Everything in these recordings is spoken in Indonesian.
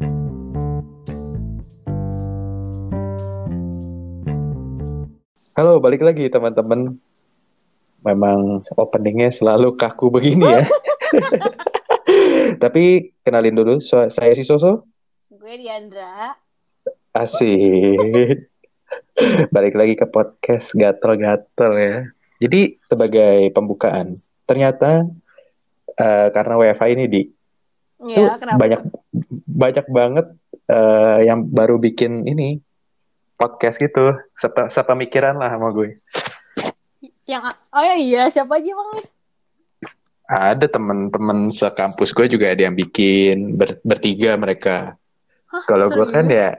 Halo, balik lagi teman-teman. Memang openingnya selalu kaku begini ya. Tapi kenalin dulu, so- saya si Soso. Gue Diandra. Asik. balik lagi ke podcast gatel-gatel ya. Jadi sebagai pembukaan, ternyata eh, karena WFH ini di Kenapa? banyak banyak banget eh, yang baru bikin ini podcast gitu, sepa, sepemikiran lah sama gue. Yang oh ya iya, siapa aja Bang? Ada temen-temen sekampus gue juga ada yang bikin ber- bertiga mereka. Kalau gue kan ya,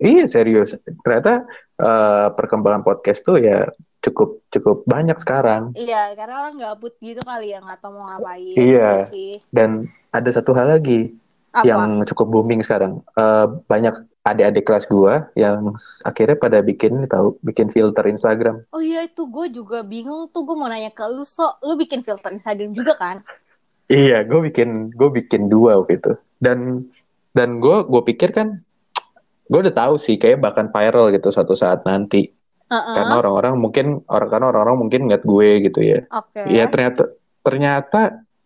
iya serius. Ternyata eh, perkembangan podcast tuh ya cukup cukup banyak sekarang. Iya, karena orang gabut gitu kali ya, nggak tahu mau ngapain. Iya. gitu sih. Dan ada satu hal lagi Apa? yang cukup booming sekarang. Eh, banyak adik-adik kelas gue yang akhirnya pada bikin tahu, bikin filter Instagram. Oh iya itu gue juga bingung tuh gue mau nanya ke lu so lu bikin filter Instagram juga kan? Iya, gue bikin gue bikin dua gitu. Dan dan gue gue pikir kan gue udah tahu sih kayak bahkan viral gitu suatu saat nanti. Heeh. Karena orang-orang mungkin orang karena orang-orang mungkin ngeliat gue gitu ya. Oke. Iya ternyata ternyata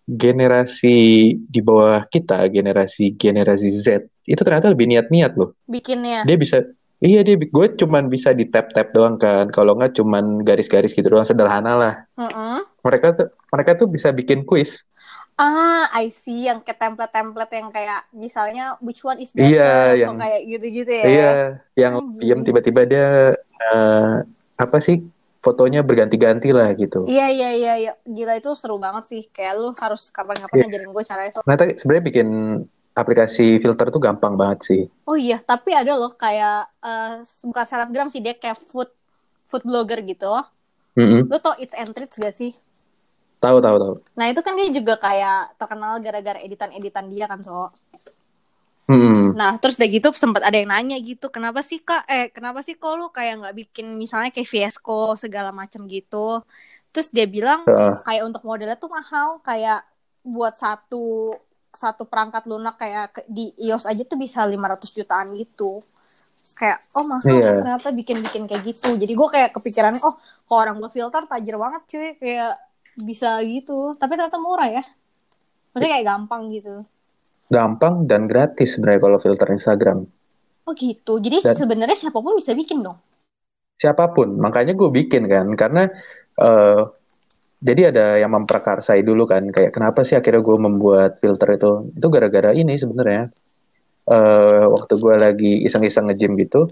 generasi di bawah kita, generasi generasi Z itu ternyata lebih niat-niat loh. Bikinnya. Dia bisa Iya dia gue cuman bisa di tap-tap doang kan. Kalau nggak cuman garis-garis gitu doang sederhana lah. Heeh. Mereka tuh mereka tuh bisa bikin kuis. Ah, I see yang kayak template-template yang kayak misalnya which one is better Iya, atau yang- kayak gitu-gitu ya. Iya, yang Anjing. diem tiba-tiba dia eh, apa sih fotonya berganti-ganti lah gitu. Iya iya iya iya gila itu seru banget sih kayak lu harus kapan-kapan Iya. ngajarin gue caranya so. Ternyata sebenarnya bikin aplikasi filter tuh gampang banget sih. Oh iya tapi ada loh kayak eh, bukan selebgram sih dia kayak food food blogger gitu. Mm-mm. Lu tau and Treats gak sih? Tahu tahu tahu. Nah itu kan dia juga kayak terkenal gara-gara editan-editan dia kan so. Mm-mm. Nah terus udah gitu sempat ada yang nanya gitu kenapa sih kak eh kenapa sih kok lu kayak nggak bikin misalnya kayak Fiesco segala macem gitu. Terus dia bilang Heeh. kayak untuk modelnya tuh mahal kayak buat satu satu perangkat lunak kayak di iOS aja tuh bisa 500 jutaan gitu kayak oh mahal Iya. ternyata bikin-bikin kayak gitu jadi gue kayak kepikiran oh kalau orang gue filter tajir banget cuy kayak bisa gitu. Tapi ternyata murah ya. Maksudnya kayak gampang gitu. Gampang dan gratis sebenarnya kalau filter Instagram. oh gitu. Jadi Dan- sebenarnya siapa pun bisa bikin dong? Siapa pun, makanya gue bikin kan. Karena eh jadi ada yang memprakarsai dulu kan. Kayak kenapa sih akhirnya gue membuat filter itu? Itu gara-gara ini sebenarnya. eh waktu gue lagi iseng-iseng nge-gym gitu,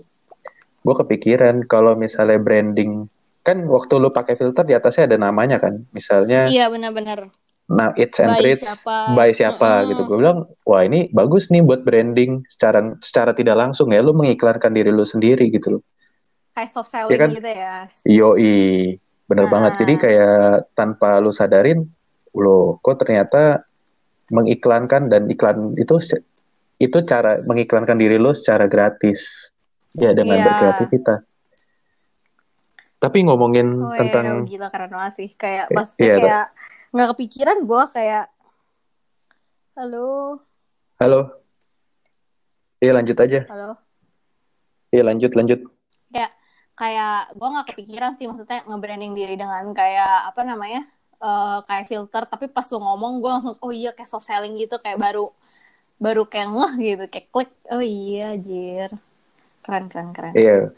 gue kepikiran kalau misalnya branding kan waktu lu pakai filter di atasnya ada namanya kan, misalnya iya benar-benar nah it's and by treats siapa by siapa Mm-mm. gitu. Gue bilang, wah ini bagus nih buat branding secara secara tidak langsung ya, lu mengiklankan diri lu sendiri gitu loh. kayak soft selling kan? gitu ya Yoi, bener Ah. banget. Jadi kayak tanpa lu sadarin, loh, kok ternyata mengiklankan dan iklan itu itu cara mengiklankan diri lu secara gratis. Ya dengan Iya. berkreativitas. Tapi ngomongin Oh iya, tentang gila keren banget sih. Kayak Iya, pasti iya, kayak nggak kepikiran gue kayak halo, halo. Iya lanjut aja. halo. Iya lanjut lanjut. Kayak gue nggak kepikiran sih maksudnya nge-branding diri dengan kayak apa namanya? eh, kayak filter tapi pas lu ngomong gue langsung oh iya kayak soft selling gitu kayak baru baru kayak ngeh gitu kayak klik oh iya jir keren keren keren Iya.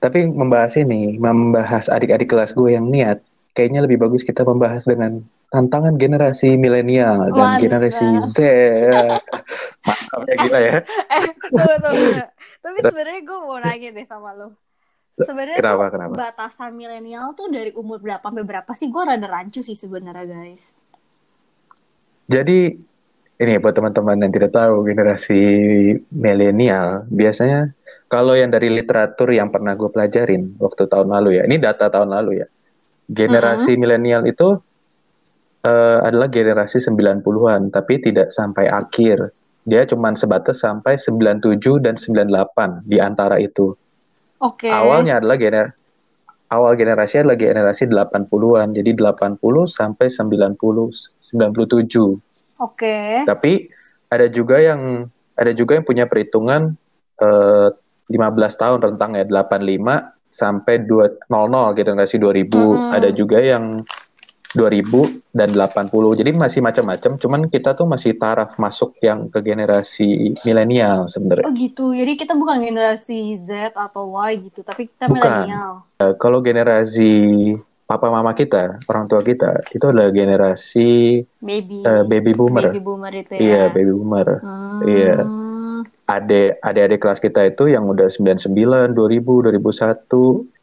Tapi membahas ini, membahas adik-adik kelas gue yang niat, kayaknya lebih bagus kita membahas dengan tantangan generasi milenial dan Mantap. generasi Z. Mantap ya gila ya. eh tunggu tunggu tapi sebenarnya gue mau nanya deh sama lo sebenarnya Kenapa, tuh kenapa? batasan milenial tuh dari umur berapa sampai berapa sih gue rada rancu sih sebenarnya guys Jadi ini buat teman-teman yang tidak tahu generasi milenial, biasanya kalau yang dari literatur yang pernah gue pelajarin waktu tahun lalu ya, ini data tahun lalu ya. Generasi milenial itu eh, adalah generasi 90-an, tapi tidak sampai akhir. Dia cuma sebatas sampai 97 dan 98 di antara itu. oke Awalnya adalah gener awal generasi adalah generasi 80-an. Jadi 80 sampai 90 97. oke Tapi ada juga yang ada juga yang punya perhitungan eh, 15 tahun rentang ya 85 sampai 200 generasi 2000 Mm-mm. ada juga yang 2000 dan 80 jadi masih macam-macam cuman kita tuh masih taraf masuk yang ke generasi milenial sebenarnya Oh gitu. Jadi kita bukan generasi Z atau Y gitu, tapi kita milenial. Eh, kalau generasi papa mama kita orang tua kita itu adalah generasi Baby. eh, baby boomer Baby boomer itu ya. iya baby boomer Hmm. Ade adik-adik kelas kita itu yang udah 99, 2000, 2001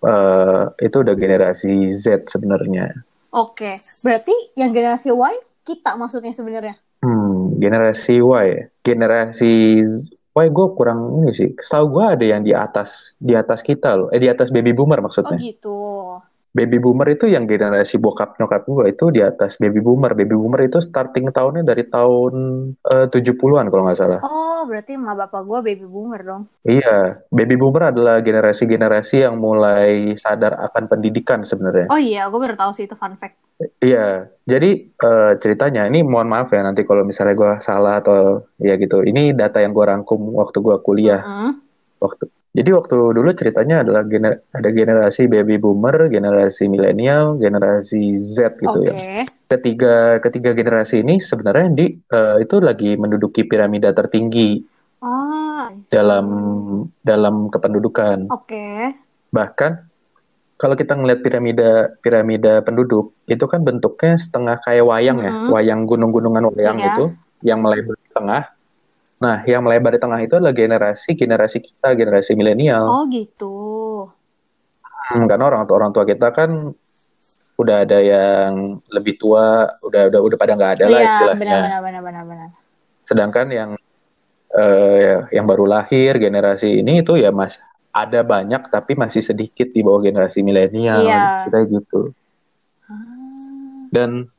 eh, itu udah generasi Z sebenarnya. Oke. Berarti yang generasi Y kita maksudnya sebenarnya. Hmm, generasi Y, generasi Y gue kurang ini sih. Setahu gue ada yang di atas di atas kita loh. Eh di atas baby boomer Oh maksudnya. gitu. Baby boomer itu yang generasi bokap nyokap gue itu di atas baby boomer. Baby boomer itu starting tahunnya dari tahun eh, 70-an kalau nggak salah. Oh, berarti emak bapak gue baby boomer dong. Iya, baby boomer adalah generasi-generasi yang mulai sadar akan pendidikan sebenarnya. Oh iya, gue baru tahu sih itu fun fact. Iya, jadi eh, ceritanya ini mohon maaf ya nanti kalau misalnya gue salah atau ya gitu. Ini data yang gue rangkum waktu gue kuliah Mm-mm. waktu. Jadi waktu dulu ceritanya adalah gener- ada generasi baby boomer, generasi milenial, generasi Z gitu Oke. ya. Ketiga ketiga generasi ini sebenarnya di eh, itu lagi menduduki piramida tertinggi Ah, dalam dalam kependudukan. Oke. Bahkan kalau kita ngelihat piramida piramida penduduk itu kan bentuknya setengah kayak wayang ya, Mhm. wayang gunung-gunungan wayang Iya. gitu, yang melebar di tengah. Nah, yang melebar di tengah itu adalah generasi generasi kita, generasi milenial. Oh gitu. Hmm, karena orang tua orang tua kita kan udah ada yang lebih tua, udah udah udah pada nggak ada lah Iya, istilahnya. benar benar benar benar. Sedangkan yang eh, yang baru lahir generasi ini itu ya mas ada banyak tapi masih sedikit di bawah generasi milenial. Iya. Kita gitu. Ah. Dan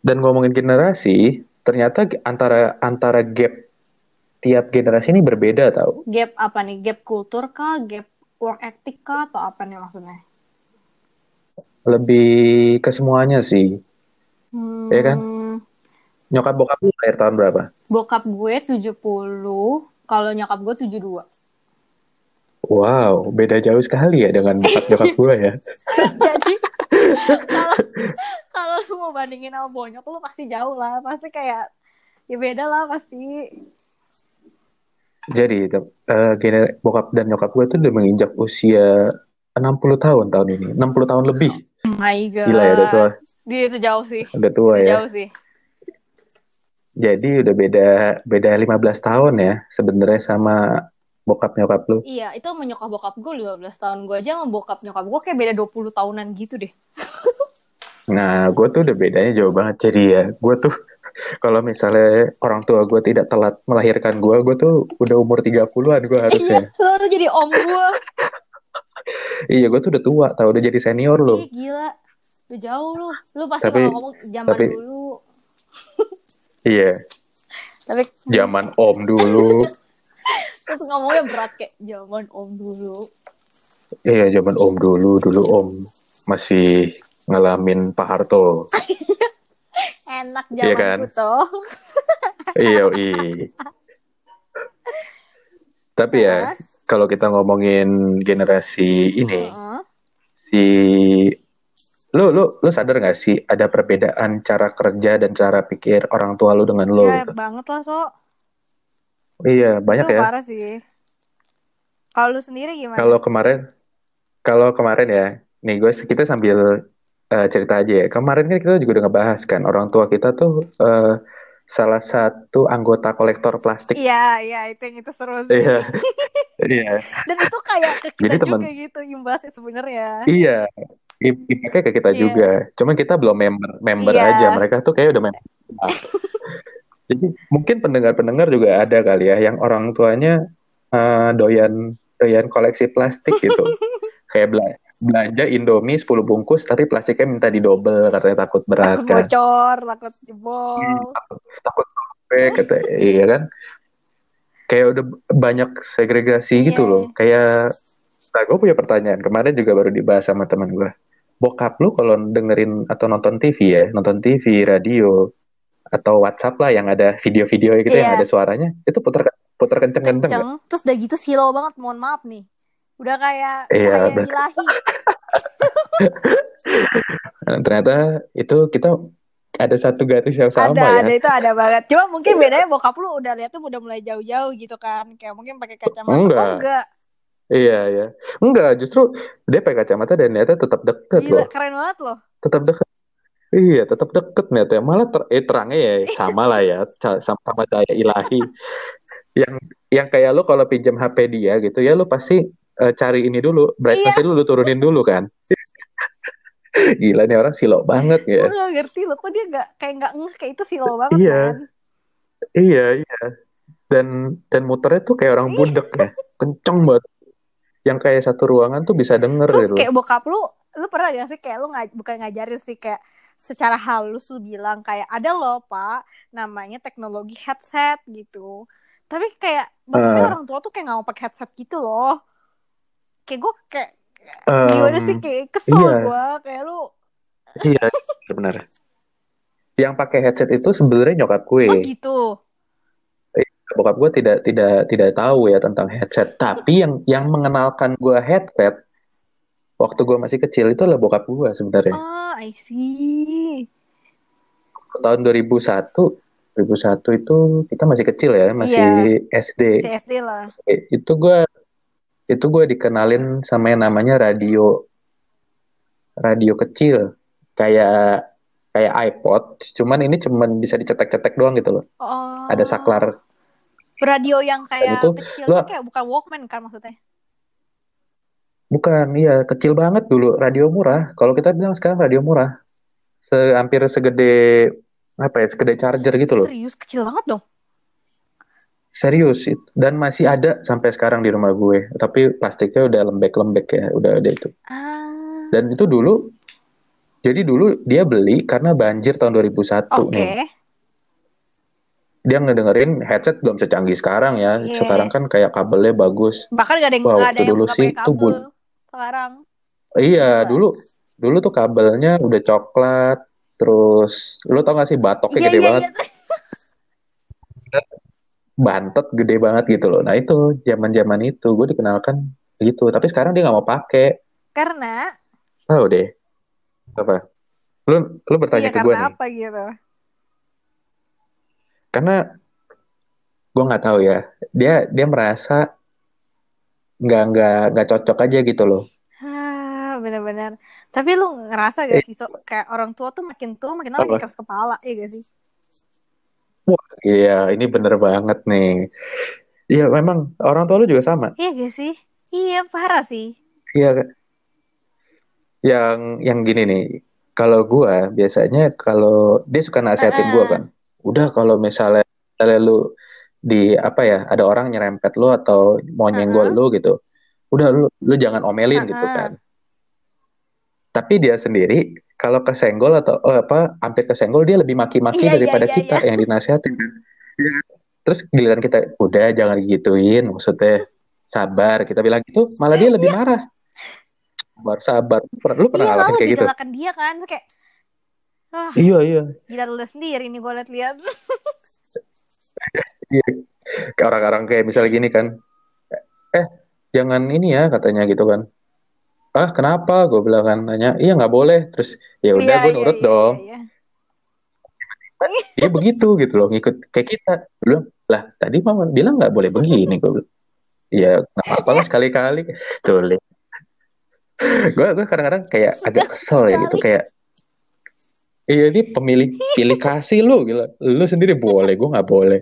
dan ngomongin generasi, ternyata antara antara gap tiap generasi ini berbeda tau. Gap apa nih? Gap kultur kah? Gap work ethic kah? Atau apa nih maksudnya? Lebih ke semuanya sih. Hmm, Iya kan? Nyokap bokap lu lahir tahun berapa? Bokap gue 70, kalau nyokap gue 72. Wow, beda jauh sekali ya dengan bokap nyokap gue ya. Jadi kalau kalau lu mau bandingin sama bonyok lu pasti jauh lah, pasti kayak ya beda lah pasti. Jadi eh, gener- bokap dan nyokap gue tuh udah menginjak usia 60 tahun tahun ini, 60 tahun lebih. Oh my god. Gila ya, udah tua, Dia itu jauh sih. udah tua Itu ya. jauh sih. Jadi udah beda beda 15 tahun ya sebenarnya sama bokap nyokap lu. Iya, itu sama nyokap bokap gue 15 tahun. Gue aja sama bokap nyokap gue kayak beda 20 tahunan gitu deh. Nah, gue tuh udah bedanya jauh banget. Jadi ya, gue tuh kalau misalnya orang tua gue tidak telat melahirkan gue, gue tuh udah umur 30-an gue harusnya. Iya, lo udah jadi om gue. Iya, gue tuh udah tua, tau udah jadi senior loh. gila. Udah jauh lu. Lu pasti Tapi- kalau ngomong zaman tapi- dulu. Iya, Tapi zaman om dulu. terus ngomongnya berat kayak zaman om dulu. Iya, zaman om dulu, dulu om masih ngalamin Pak Harto. Enak Iya zaman kan? tuh. Iya, iya. Tapi ya, kalau kita ngomongin generasi ini, Heeh. si lu lu lu sadar nggak sih ada perbedaan cara kerja dan cara pikir orang tua lu dengan lo Ya, gitu? banget lah, so. Iya, banyak itu ya. parah sih. Kalau lu sendiri gimana? Kalau kemarin kalau kemarin ya, nih gue kita sambil eh, cerita aja ya. Kemarin kan kita juga udah ngebahas kan orang tua kita tuh eh, salah satu anggota kolektor plastik. Iya, iya, itu yang itu seru sih. Iya. Iya. Dan itu kayak ke kita Jadi juga gitu imbasnya sebenarnya. Iya. Impactnya ke kita Iya. juga. Cuman kita belum member member Iya. aja. Mereka tuh kayak udah member. Jadi mungkin pendengar-pendengar juga ada kali ya yang orang tuanya eh, doyan doyan koleksi plastik gitu. kayak belanja Indomie 10 bungkus tapi plastiknya minta didobel katanya takut berat Takut kan. bocor, takut jebol. Takut sobek kata iya kan. Kayak udah banyak segregasi Iya, gitu loh. iya. Kayak nah, gue punya pertanyaan kemarin juga baru dibahas sama teman gue. Bokap lu kalau dengerin atau nonton TV ya, nonton TV, radio atau WhatsApp lah yang ada video-video gitu yang Iya. ada suaranya, itu putar putar kenceng-kenceng kenceng nggak? terus udah gitu silo banget mohon maaf nih udah kayak Iya, cahaya bener. ilahi Nah, ternyata itu kita ada satu garis yang sama ada ya. ada itu ada banget cuma mungkin bedanya bokap lu udah lihat tuh udah mulai jauh-jauh gitu kan kayak mungkin pakai kacamata Enggak. oh enggak Iya, iya. Enggak, justru dia pakai kacamata dan ternyata tetap deket gila loh. keren banget loh Tetap deket. Iya, tetap deket ternyata. Malah ter eh, terangnya ya sama lah ya, ca- sama-sama cahaya ilahi. Yang yang kayak lu kalau pinjam HP dia gitu ya, lu pasti eh, cari ini dulu, brightness dulu, lu turunin dulu kan. Gila nih orang silo banget gue ya. gak ngerti loh kok dia gak kayak nggak ngeh kayak itu silo banget Iya. kan Iya, iya. Dan dan muternya tuh kayak orang budek ya. Kenceng banget. Yang kayak satu ruangan tuh bisa denger terus gitu. kayak bokap lu lu pernah gak sih kayak lu ngaj bukan ngajarin sih kayak secara halus lu bilang kayak ada loh pak namanya teknologi headset gitu tapi kayak maksudnya Eh. orang tua tuh kayak nggak mau pakai headset gitu loh kayak gue kayak Em, gimana sih kayak kesel iya. gue kayak lu Iya, benar. Yang pakai headset itu sebenarnya nyokap gue. oh gitu Bokap gue tidak tidak tidak tahu ya tentang headset. Tapi yang yang mengenalkan gue headset waktu gue masih kecil itu adalah bokap gue sebenarnya. oh I see Tahun 2001, 2001 itu kita masih kecil ya, masih SD. CSD lah Itu gue itu gue dikenalin sama yang namanya radio radio kecil. Kayak kayak iPod, cuman ini cuman bisa dicetek-cetek doang gitu loh. oh. Ada saklar. Radio yang kayak itu, kecil lu- kayak bukan Walkman kan maksudnya? Bukan, iya kecil banget dulu. Radio murah. Kalau kita bilang sekarang radio murah, se hampir segede apa ya, segede charger gitu loh. serius kecil banget dong Serius itu. Dan masih ada sampai sekarang di rumah gue. Tapi plastiknya udah lembek-lembek ya, udah ada itu. ah Dan itu dulu, jadi dulu dia beli karena banjir tahun 2001 oke nih. Dia ngedengerin headset belum secanggih sekarang ya. Iya. Sekarang kan kayak kabelnya bagus. bahkan gak ada yang Wah, nggak ada yang dulu sih kabel bun- sekarang Iya, Coba. dulu dulu tuh kabelnya udah coklat, terus lu tau gak sih batoknya iya gede iya banget, iya bantet gede banget gitu loh. Nah itu zaman-zaman itu gue dikenalkan gitu, tapi sekarang dia nggak mau pakai. karena Tahu deh apa? Lu lu bertanya iya ke gue karena nih, apa gitu karena gue nggak tahu ya. Dia dia merasa nggak nggak nggak cocok aja gitu loh. ah benar-benar tapi lu ngerasa gak sih so, kayak orang tua tuh makin tua makin lama keras kepala iya gak sih Iya, ini bener banget nih. Iya, memang orang tua lu juga sama. iya gak sih iya parah sih Iya, yang yang gini nih. Kalau gua biasanya kalau dia suka nasihatin gua Heeh. kan. Udah kalau misalnya, misalnya lu di apa ya, ada orang nyerempet lu atau mau nyenggol Heeh. lu gitu. Udah lu lu jangan omelin gitu kan. Tapi dia sendiri kalau kesenggol atau oh, apa hampir kesenggol dia lebih maki-maki Iya, iya, daripada iya, kita iya. yang dinasihatin kan. Iya? Terus giliran kita udah jangan gituin maksudnya sabar kita bilang gitu malah dia lebih marah. Sabar sabar. Lu pernah, iya ngalamin kayak gitu? digalakan dia kan kayak ah Iya iya. gila lu sendiri nih gue liat-liat Iya. Kayak orang-orang kayak misalnya gini kan. Eh, jangan ini ya katanya gitu kan. Ah, kenapa? Gue bilang kan nanya, iya nggak boleh. Terus ya udah Iya, gue nurut iya, dong. iya, iya. Dia begitu gitu loh, ngikut kayak kita. Bilang, lah tadi mama bilang nggak boleh begini. Gue bilang, iya nggak apa-apa lah sekali-kali. Tuh, gue gue kadang-kadang kayak agak kesel ya gitu kayak Iya ini pemilih pilih kasih lu gila. Lu sendiri boleh, gue nggak boleh.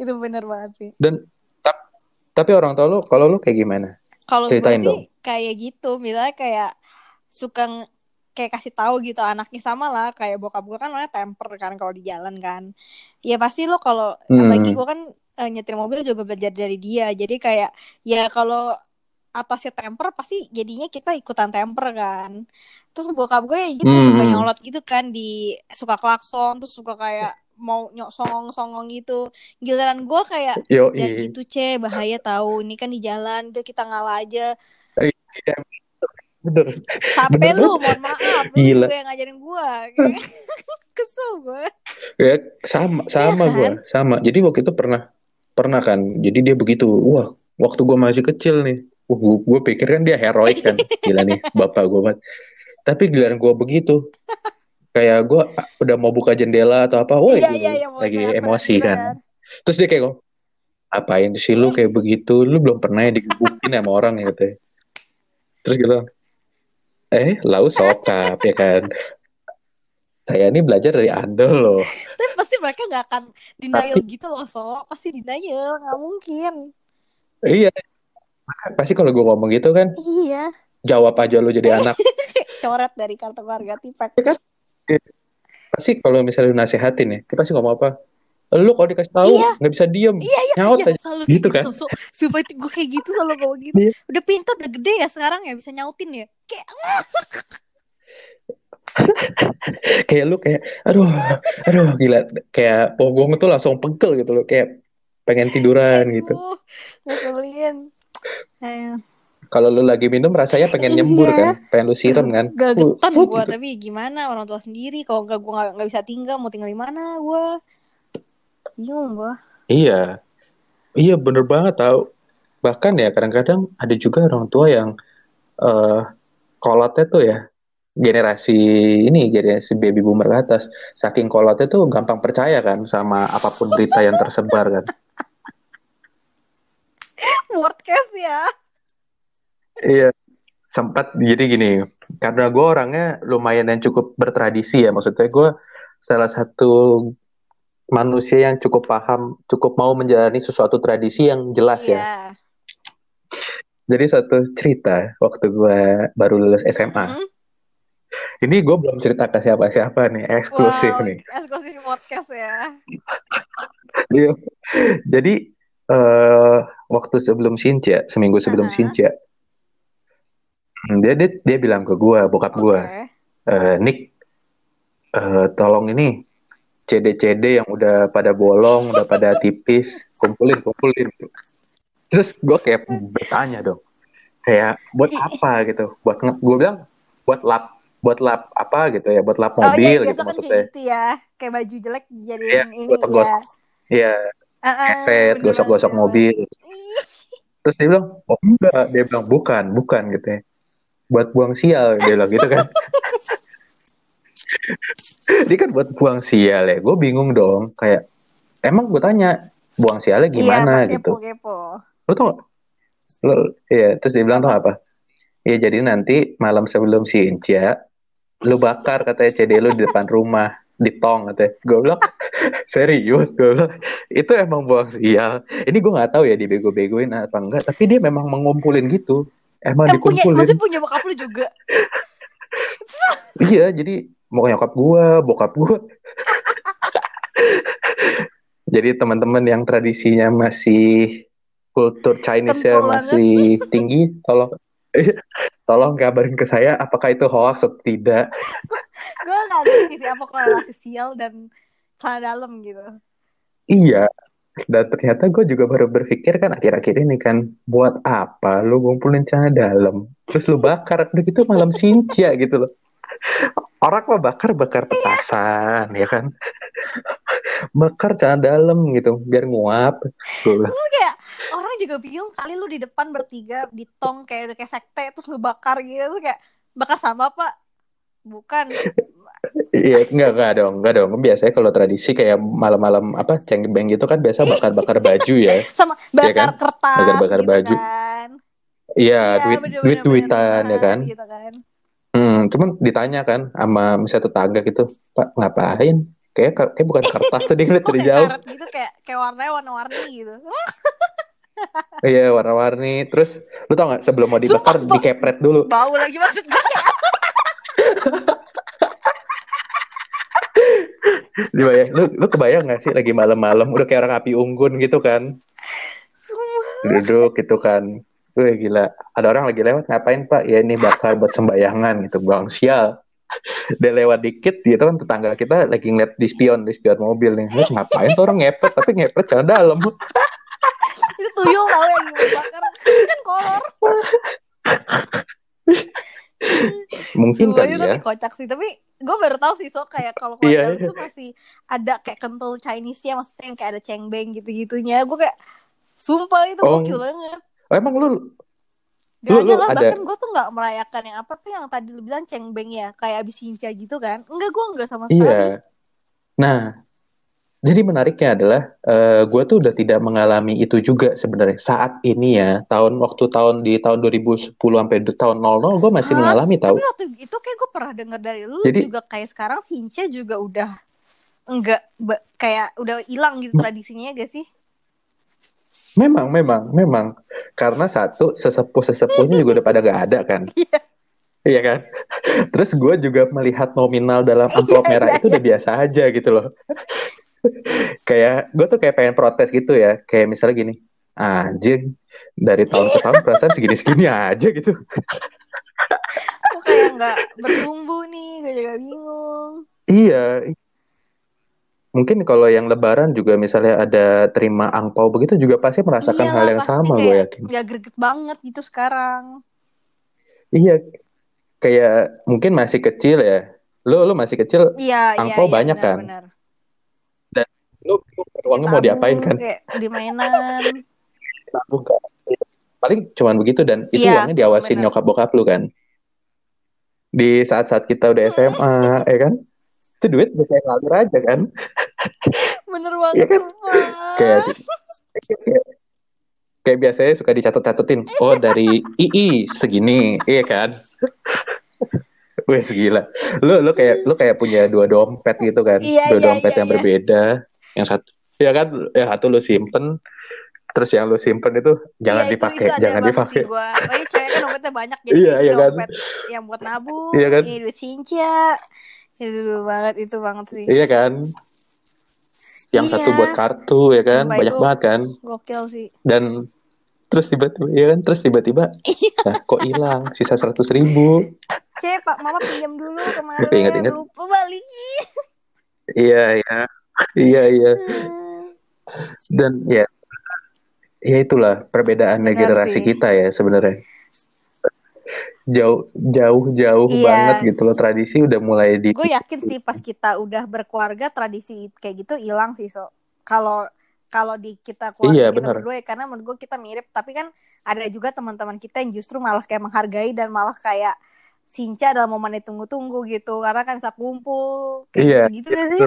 itu bener banget sih Dan tap- tapi orang tua lu, kalau lu kayak gimana? Kalau gue sih dong. kayak gitu, misalnya kayak suka kayak kasih tahu gitu anaknya sama lah kayak bokap gue kan orangnya temper kan kalau di jalan kan. Ya pasti lo kalau Hmm. apalagi gue kan eh, nyetir mobil juga belajar dari dia. Jadi kayak ya kalau atasnya temper pasti jadinya kita ikutan temper kan. Terus bokap gue ya gitu Hmm. suka nyolot gitu kan di suka klakson terus suka kayak mau nyok songong-songong gitu. Giliran gue kayak Yo, jangan gitu ce bahaya tahu ini kan di jalan udah kita ngalah aja bener. sampai lu mohon maaf lu Gila. juga yang ngajarin Kayak kesel gue Ya, sama, sama Iya gua, kan? sama. Jadi waktu itu pernah pernah kan jadi dia begitu wah waktu gue masih kecil nih wah gue, gue pikir kan dia heroik kan gila nih bapak gue banget tapi giliran gue begitu kayak gue udah mau buka jendela atau apa wah Iya, iya, iya, lagi teriak-teriak, emosi kan bener. terus dia kayak ngomong, apain sih lu kayak begitu lu belum pernah ya digebukin sama orang gitu terus gitu eh lau sokap ya kan saya ini belajar dari anda loh Tapi pasti mereka nggak akan denial gitu loh, so. Pasti denial, nggak mungkin. iya pasti kalau gue ngomong gitu kan Iya. jawab aja lu jadi anak Coret dari kartu keluarga tipek. Pasti kalau misalnya nasehatin ya dia pasti ngomong apa lu kalau dikasih tahu Iya. nggak bisa diem Iya, iya, nyaut iya. aja Selalu Gitu kayak kan? So, so, supaya gue kayak gitu selalu ngomong gitu. Iya. Udah pintar, udah gede ya sekarang ya bisa nyautin ya. Kayak kayak lu kayak aduh aduh gila kayak pogong tuh langsung pegel gitu loh kayak pengen tiduran gitu ngeselin. Ayo. Kalau lu lagi minum rasanya pengen nyembur Iya. kan? Pengen lu siram kan? Gregetan Fut, gue, gitu. tapi gimana orang tua sendiri? Kalau nggak gue nggak bisa tinggal mau tinggal di mana gue bingung gue iya. Iya bener banget tau. Bahkan ya kadang-kadang ada juga orang tua yang eh kolotnya tuh ya generasi ini generasi baby boomer ke atas. Saking kolotnya tuh gampang percaya kan sama apa pun berita yang tersebar kan. Podcast ya Iya, sempat jadi gini, karena gue orangnya lumayan yang cukup bertradisi ya, maksudnya gue salah satu manusia yang cukup paham, cukup mau menjalani sesuatu tradisi yang jelas ya. Iya. Jadi satu cerita waktu gue baru lulus SMA, Mm-mm. ini gue belum cerita ke siapa-siapa nih, eksklusif Wow, nih. eksklusif podcast ya Iya. Jadi eh waktu sebelum Sinja, seminggu sebelum Aha. Sinja, dia dia dia bilang ke gue, bokap gue. Oke. eh Nick, eh, tolong ini CD-CD yang udah pada bolong, udah pada tipis, kumpulin, kumpulin. Terus gue kayak bertanya dong, kayak buat apa gitu? Buat gue bilang buat lap, buat lap apa gitu ya? Buat lap Oh iya, mobil gitu kan maksudnya. kayak gitu ya. Kayak baju jelek Iya, ini gosok-gosok. ya. Iya, Ah, ah, keset, bener gosok-gosok banget. mobil. Ih, Terus dia bilang, oh enggak, dia bilang bukan, bukan gitu ya. Buat buang sial, dia bilang gitu kan. Dia kan buat buang sial ya. Gue bingung dong, kayak emang gue tanya buang sialnya gimana iya, gitu. Lo tau? Lo, iya, terus dia bilang tau apa? Ya jadi nanti malam sebelum si Incia, lu bakar katanya CD lu di depan rumah, di tong katanya. Gue bilang, serius? Gue bilang, itu emang buang sial. Ini gue nggak tahu ya dibego-begoin apa enggak, tapi dia memang mengumpulin gitu. Emang Yang punya, dikumpulin. maksudnya punya bokap lu juga. Iya, jadi mau nyokap gue, bokap gue. jadi teman-teman yang tradisinya masih kultur Chinese-nya Kental masih tinggi, tolong tolong kabarin ke saya apakah itu hoax atau tidak. Gue gak ngerti sih apa korelasi sial dan celana dalam gitu. Iya. Dan ternyata gue juga baru berpikir kan akhir-akhir ini kan buat apa lu ngumpulin celana dalam terus lu bakar udah gitu malam sincia gitu loh. Orang mah bakar bakar petasan ya kan. bakar celana dalam gitu biar nguap. Terus kayak orang juga bingung kali lu di depan bertiga di tong kayak udah kayak sekte terus ngebakar gitu kayak bakar sama pak bukan Iya, enggak, enggak dong, enggak dong. Biasanya kalau tradisi kayak malam-malam apa cengbeng gitu kan biasa bakar-bakar baju ya. sama bakar kan? kertas Bakar-bakar gitu baju. kan Iya, duit bener-bener, duit duitan bener. ya kan. gitu kan Hmm, cuman ditanya kan sama misalnya tetangga gitu, Pak ngapain? Kayak kayak bukan kertas tadi ngeliat dari kayak jauh. karet gitu kayak kayak warnanya warna-warni gitu Iya, warna-warni. Terus lu tau nggak sebelum mau dibakar Sumpah, dikepret dulu. bau lagi maksud gue kayak Dibayang, lu lu kebayang nggak sih lagi malam-malam udah kayak orang api unggun gitu kan? Duduk gitu kan. Wih gila, ada orang lagi lewat ngapain Pak? Ya ini bakar buat sembayangan gitu, bang sial. Dia lewat dikit gitu kan tetangga kita lagi ngeliat di spion, di spion mobil nih. Lu ngapain tuh orang ngepet tapi ngepet celana dalam. itu tuyul tau yang dibakar kan kolor Mungkin kali ya. tapi kocak sih tapi gue baru tahu sih so kayak kalau Iya, keluarga lu iya. tuh masih ada kayak kental Chinese nya maksudnya yang kayak ada cengbeng gitu gitunya gue kayak sumpah itu Oh. gokil banget Oh, emang lu Gak Lu- lu lah, ada- bahkan gue tuh gak merayakan yang apa tuh yang tadi lu bilang cengbeng ya, kayak abis hinca gitu kan. Enggak, gue enggak sama sekali. iya. Nah, jadi menariknya adalah eh gue tuh udah tidak mengalami itu juga sebenarnya saat ini ya tahun waktu tahun di tahun 2010 sampai tahun 00 gue masih Hah? mengalami tahu. Tapi waktu itu kayak gue pernah denger dari lu Jadi- juga kayak sekarang hinca juga udah enggak kayak udah hilang gitu tradisinya gak sih? Memang, memang, memang. Karena satu, sesepuh-sesepuhnya juga udah pada gak ada kan. Iya. Iya kan? Terus gue juga melihat nominal dalam amplop Iya, merah iya, itu udah biasa aja gitu loh. Kayak, gue tuh kayak pengen protes gitu ya. Kayak misalnya gini, anjing, dari tahun ke tahun perasaan segini-segini aja gitu. Kok kayak nggak bertumbuh nih, gue juga bingung. Iya. Mungkin kalau yang lebaran juga misalnya ada terima angpau begitu juga pasti merasakan Iyalah, hal yang sama gue yakin. Gak greget banget gitu sekarang. Iya, kayak mungkin masih kecil ya. Lu lu masih kecil, Iya, iya, Angpau iya, banyak kan? benar-benar. Lu, lu uangnya mau diapain kan? Kayak di mainan. Kan? Paling cuman begitu dan itu Iya, uangnya diawasin bener. nyokap bokap lu kan. Di saat-saat kita udah SMA, ya kan? Itu duit bisa ngalir aja kan? Bener Iya banget, kan? sumpah. Kayak kayak, kayak biasanya suka dicatat-catatin. Oh, dari II segini, iya kan? Wih, gila. Lu lu kayak lu kayak punya dua dompet gitu kan? Iya, dua iya, dompet iya, yang iya. berbeda. Yang satu ya kan, yang satu lu simpen, terus yang lu simpen itu jangan Iya, itu- dipakai, itu jangan dipakai. sih gua. Apalagi cewek kan dompetnya banyak jadi Iya, iya kan? yang buat nabung, Iya kan? ini sinca. Itu banget itu banget sih. Iya kan? Yang Iya. satu buat kartu ya kan, Sumpah banyak banget kan. Gokil sih. Dan terus tiba-tiba, ya kan, terus tiba-tiba, Iya. nah, kok hilang? Sisa seratus ribu. Cek, Pak, Mama pinjam dulu kemarin. Ingat-ingat. Lupa balikin. Iya, iya, iya, iya. Hmm. Dan ya, ya itulah perbedaannya Benar generasi sih. kita ya sebenarnya. Jauh, jauh, jauh Iya. banget gitu loh tradisi udah mulai di. Gue yakin sih pas kita udah berkeluarga tradisi kayak gitu hilang sih so. Kalau kalau di kita keluarga Iya, kita benar. berdua ya karena menurut gue kita mirip tapi kan ada juga teman-teman kita yang justru malah kayak menghargai dan malah kayak Sinca dalam momen yang tunggu-tunggu gitu karena kan bisa kumpul Iya, kayak gitu gak sih?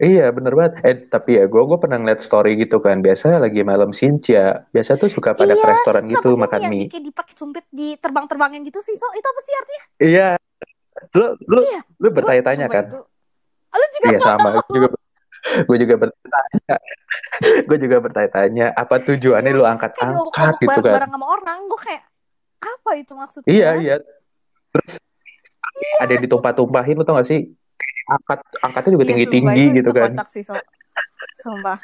Iya bener banget. Eh tapi ya gue gue pernah ngeliat story gitu kan. Biasa lagi malam sincia. Biasa tuh suka pada ke Iya, restoran itu gitu sih makan yang mie. kayak dipakai sumpit di terbang-terbangin gitu sih so itu apa sih artinya? Iya. Lu lu Iya, lu bertanya-tanya kan? itu- Lu juga Iya sama. Gue juga gue juga bertanya. gue juga bertanya-tanya apa tujuannya lu kayak angkat-angkat diobok-obok gitu kan? bareng-bareng sama orang gue kayak apa itu maksudnya? Iya iya. Terus ada yang ditumpah-tumpahin lu tau gak sih? Angkat angkatnya juga Iya, tinggi-tinggi sumpah, itu- gitu itu kan? kocak sih, so. Sumpah.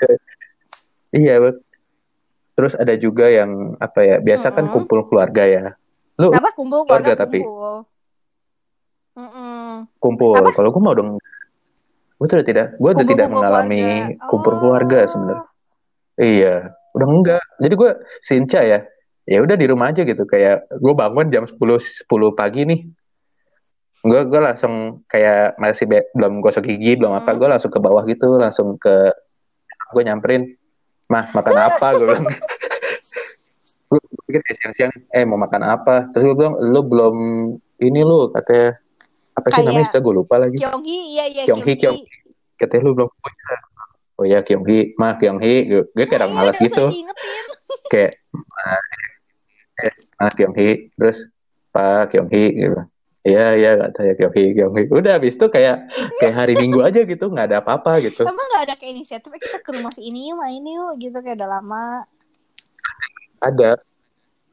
Iya. Bet. Terus ada juga yang apa ya? Biasa kan Mm-mm. kumpul keluarga ya. Lu Apa kumpul keluarga keluarga tapi? kumpul. Mm-mm. kumpul. Apa? Kalau gue mau dong, gue tuh udah tidak, gue udah Kumpul- tidak kumpul mengalami keluarga. kumpul Oh. keluarga sebenarnya. Iya, udah enggak. Jadi gue sinca ya, ya udah di rumah aja gitu. Kayak gue bangun jam 10 10 pagi nih, gue gue langsung kayak masih be- belum gosok gigi, belum apa, Hmm. gue langsung ke bawah gitu, langsung ke gue nyamperin, mah makan apa? Gue bilang. gue pikir siang-siang, eh mau makan apa? Terus gue bilang, lu belum ini lu katanya apa sih Kayak- namanya? Istilah gue lupa lagi Kyonghi, iya iya Kyonghi, Kyonghi. katanya lu belum oh ya oh ya Kyonghi mah Kyonghi gue, gue kayak orang Iya, malas gitu kayak ah, eh, ah Kyonghi terus Pak Kyonghi gitu iya iya kata ya Kyonghi Kyonghi udah habis itu kayak kayak hari Minggu aja gitu nggak ada apa-apa gitu. Emang gak ada kayak inisiatif kita ke rumah si ini main yuk gitu kayak udah lama. ada.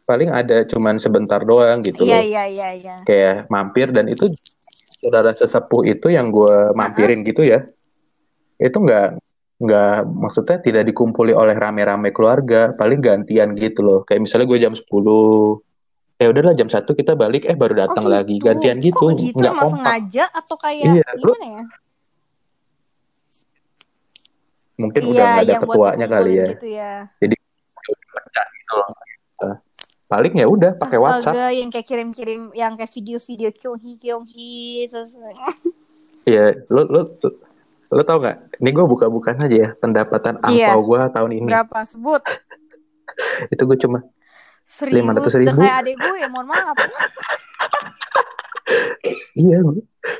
Paling ada cuman sebentar doang gitu Iya loh. iya iya iya. kayak mampir dan itu saudara sesepuh itu yang gue mampirin gitu ya. Itu nggak nggak maksudnya tidak dikumpuli oleh rame-rame keluarga. Paling gantian gitu loh. Kayak misalnya gue jam 10 ya udahlah jam satu kita balik eh baru datang Oh, lagi gitu. gantian gitu Kok gitu nggak kompak sengaja atau kayak Iya, lu- gimana ya? mungkin iya, udah nggak ada ketuanya kali ya Gitu ya. baca gitu loh paling ya udah pakai WhatsApp. Yang kayak kirim-kirim yang kayak video-video kyonghi kyonghi terus Iya, lu lu lu tau nggak? Ini gue buka-bukaan aja ya pendapatan Iya. angpau gue tahun ini. berapa sebut? Itu gue cuma Serius, 500 udah ribu. kayak adek gue, mohon maaf. iya,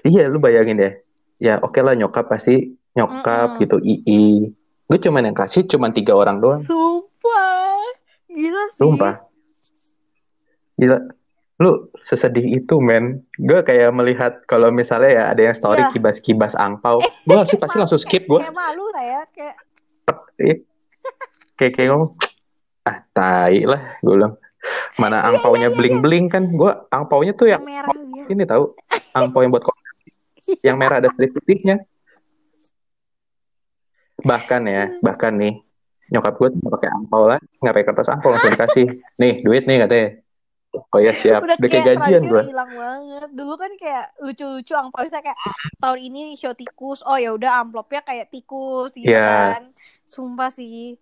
iya lu bayangin deh. Ya oke lah nyokap pasti nyokap Mm-mm. gitu ii. Gue cuman yang kasih cuman tiga orang doang. Sumpah, gila sih. Sumpah. Gila. Lu sesedih itu men. Gue kayak melihat kalau misalnya ya ada yang story Iya. kibas-kibas angpau. Gue langsung pasti langsung skip gue. Kayak malu saya, kayak Kayak kayak ngomong. Tai lah gue bilang. Mana angpaunya bling-bling kan. Gue angpaunya tuh yang yang merah ini tahu angpau yang buat. Yang merah ada strip putihnya. Bahkan ya, bahkan nih nyokap gue nggak pakai angpau lah, nggak pakai kertas angpau langsung dikasih. Nih duit nih katanya. Oh ya siap, Udah udah kayak kayak gajian gue. hilang banget. Dulu kan kayak lucu-lucu angpau misalnya kayak tahun ini show tikus. Oh ya udah amplopnya kayak tikus gitu Iya. kan. Sumpah sih.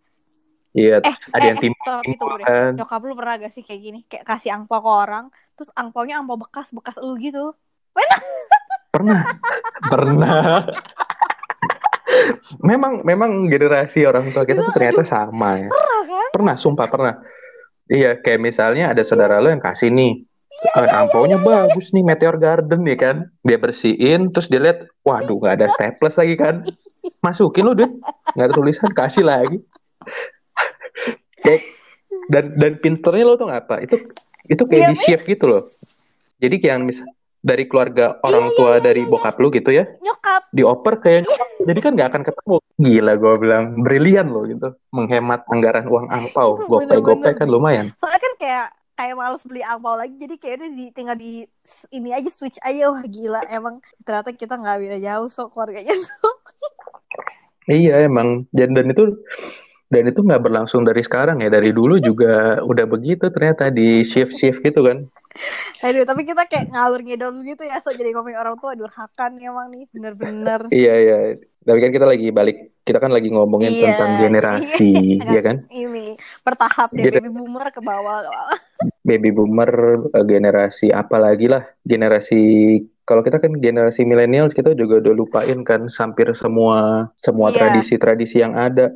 Iya, Eh, ada eh, yang eh, tim tapi tunggu deh. kan. Nyokap lu pernah gak sih kayak gini? Kayak kasih angpau ke orang, terus angpaunya angpau bekas, bekas lu gitu. Pernah, pernah. Memang, memang generasi orang tua kita tuh ternyata sama ya. Pernah kan? Pernah, sumpah pernah. Iya, kayak misalnya ada saudara lo yang kasih nih, eh, angpaunya bagus nih Meteor Garden ya kan. Dia bersihin, terus dia lihat, waduh nggak ada staples lagi kan. Masukin lo duit, nggak ada tulisan, kasih lagi. Kayak- dan dan pinternya lo tuh nggak apa? Itu itu kayak Iya, di shift gitu loh. Jadi kayak misal dari keluarga orang tua dari bokap lu gitu ya, Nyokap. dioper kayak jadi kan nggak akan ketemu. Gila gue bilang, brilian loh gitu, menghemat anggaran uang angpau, gopay gopay kan lumayan. Soalnya kan kayak kayak males beli angpau lagi jadi kayak udah di, tinggal di ini aja switch aja wah gila emang ternyata kita nggak beda jauh sok keluarganya sok Iya emang dan dan itu dan itu nggak berlangsung dari sekarang ya dari dulu juga udah begitu ternyata di shift shift gitu kan. aduh tapi kita kayak ngalur ngidol gitu ya so jadi ngomongin orang tua durhakan emang nih bener-bener Iya iya. Tapi kan kita lagi balik, kita kan lagi ngomongin Iya, tentang generasi, iya. ya kan? ini bertahap Gitu. baby boomer ke bawah Baby boomer, eh, generasi apa lagi lah, generasi kalau kita kan generasi milenial kita juga udah lupain kan hampir semua semua Iya. tradisi-tradisi yang ada.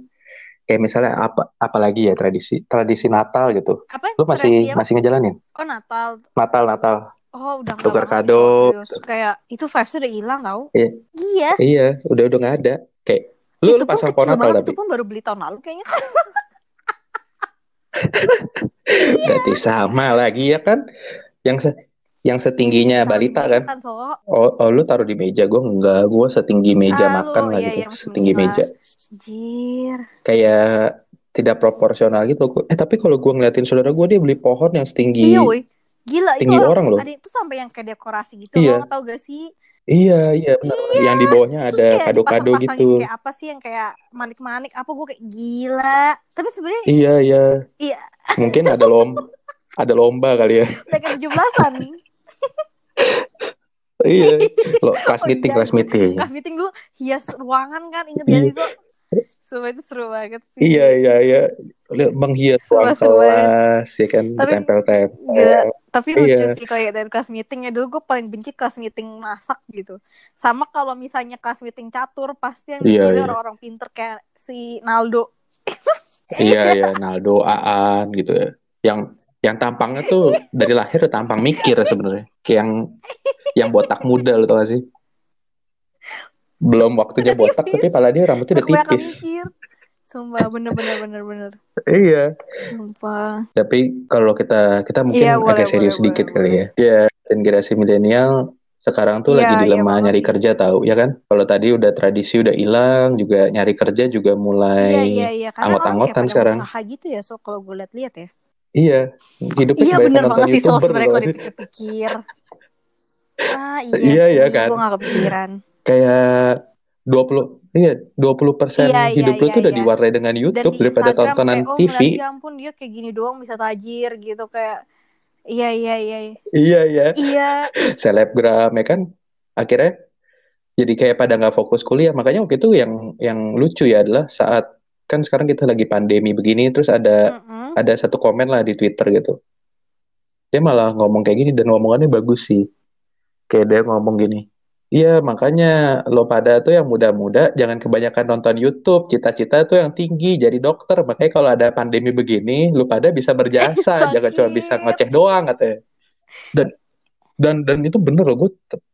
Kayak misalnya apa apalagi ya tradisi tradisi Natal gitu. apa Lu masih apa? masih ngejalanin? oh Natal Natal Natal. oh udah Tukar kado. serius. kayak itu vibes udah hilang tau Iya. iya Iya, udah udah nggak ada. Kayak lu itu lu pun pasang pohon Natal banget tapi itu pun baru beli tahun lalu kayaknya berarti sama lagi ya kan? Yang yang setingginya balita meja kan? so Oh, oh lu taruh di meja, gue enggak, gue setinggi meja Ah, lu, makan lah iya, gitu, iya, setinggi meja. Jir. Kayak tidak proporsional gitu. Eh tapi kalau gue ngeliatin saudara gue dia beli pohon yang setinggi, Iya, woi. Gila, itu tinggi orang loh. Ada itu sampai yang kayak dekorasi gitu Iya. loh, tau gak sih? Iya, iya benar. Yang di bawahnya Terus ada kado-kado gitu. kayak apa sih yang kayak manik-manik apa gue kayak gila. Tapi sebenarnya Iya, iya. Iya. Mungkin ada lomba, ada lomba kali ya. udah kayak 17-an. Iya. Lo kelas Oh, meeting, iya. kelas meeting. Kelas meeting dulu hias ruangan kan, inget sih itu? Sumpah itu seru banget sih. Iya, iya, iya. Lihat menghias ruang kelas, ya kan, Tapi- ditempel-tempel. Gila. Tapi lucu Iya. sih kayak dari kelas meetingnya dulu gue paling benci kelas meeting masak gitu. Sama kalau misalnya kelas meeting catur pasti yang Iya, iya. orang-orang pinter kayak si Naldo. Iya, iya, Naldo, Aan gitu ya. Yang yang tampangnya tuh dari lahir udah tampang mikir sebenarnya. Kayak yang yang botak muda lo tau gak sih? Belum waktunya botak tapi pala dia rambutnya udah tipis. Sumpah bener-bener bener-bener. Iya. Sumpah. Tapi kalau kita kita mungkin Iya, boleh, agak serius boleh, sedikit boleh, kali ya. Ya, generasi milenial sekarang tuh Iya, lagi iya dilema banget nyari kerja tahu ya kan? Kalau tadi udah tradisi udah hilang, juga nyari kerja juga mulai Iya iya iya karena orang anggot-anggotan sekarang. usaha gitu ya so kalau gue lihat-lihat ya. Iya, hidupnya Iya sebagai bener penonton banget sih so YouTuber sebenarnya loh. kalau dipikir-pikir. Ah iya, Iya, iya sih, kan? gue gak kepikiran. Kayak 20 iya 20 persen Iya, iya, hidup lu iya, tuh udah iya. diwarnai dengan Dan YouTube di daripada Instagram tontonan kayak oh TV. ngeliat ya ampun dia kayak gini doang bisa tajir gitu kayak iya iya iya iya. Iya iya, iya selebgram ya kan. Akhirnya jadi kayak pada nggak fokus kuliah. Makanya waktu itu yang yang lucu ya adalah saat kan sekarang kita lagi pandemi begini terus ada Mm-mm. ada satu komen lah di Twitter gitu. dia malah ngomong kayak gini dan ngomongannya bagus sih kayak dia ngomong gini Iya, makanya lo pada tuh yang muda-muda jangan kebanyakan nonton YouTube. Cita-cita tuh yang tinggi jadi dokter. Makanya kalau ada pandemi begini, lo pada bisa berjasa, jangan cuma bisa ngoceh doang katanya. Dan dan dan itu bener loh, gue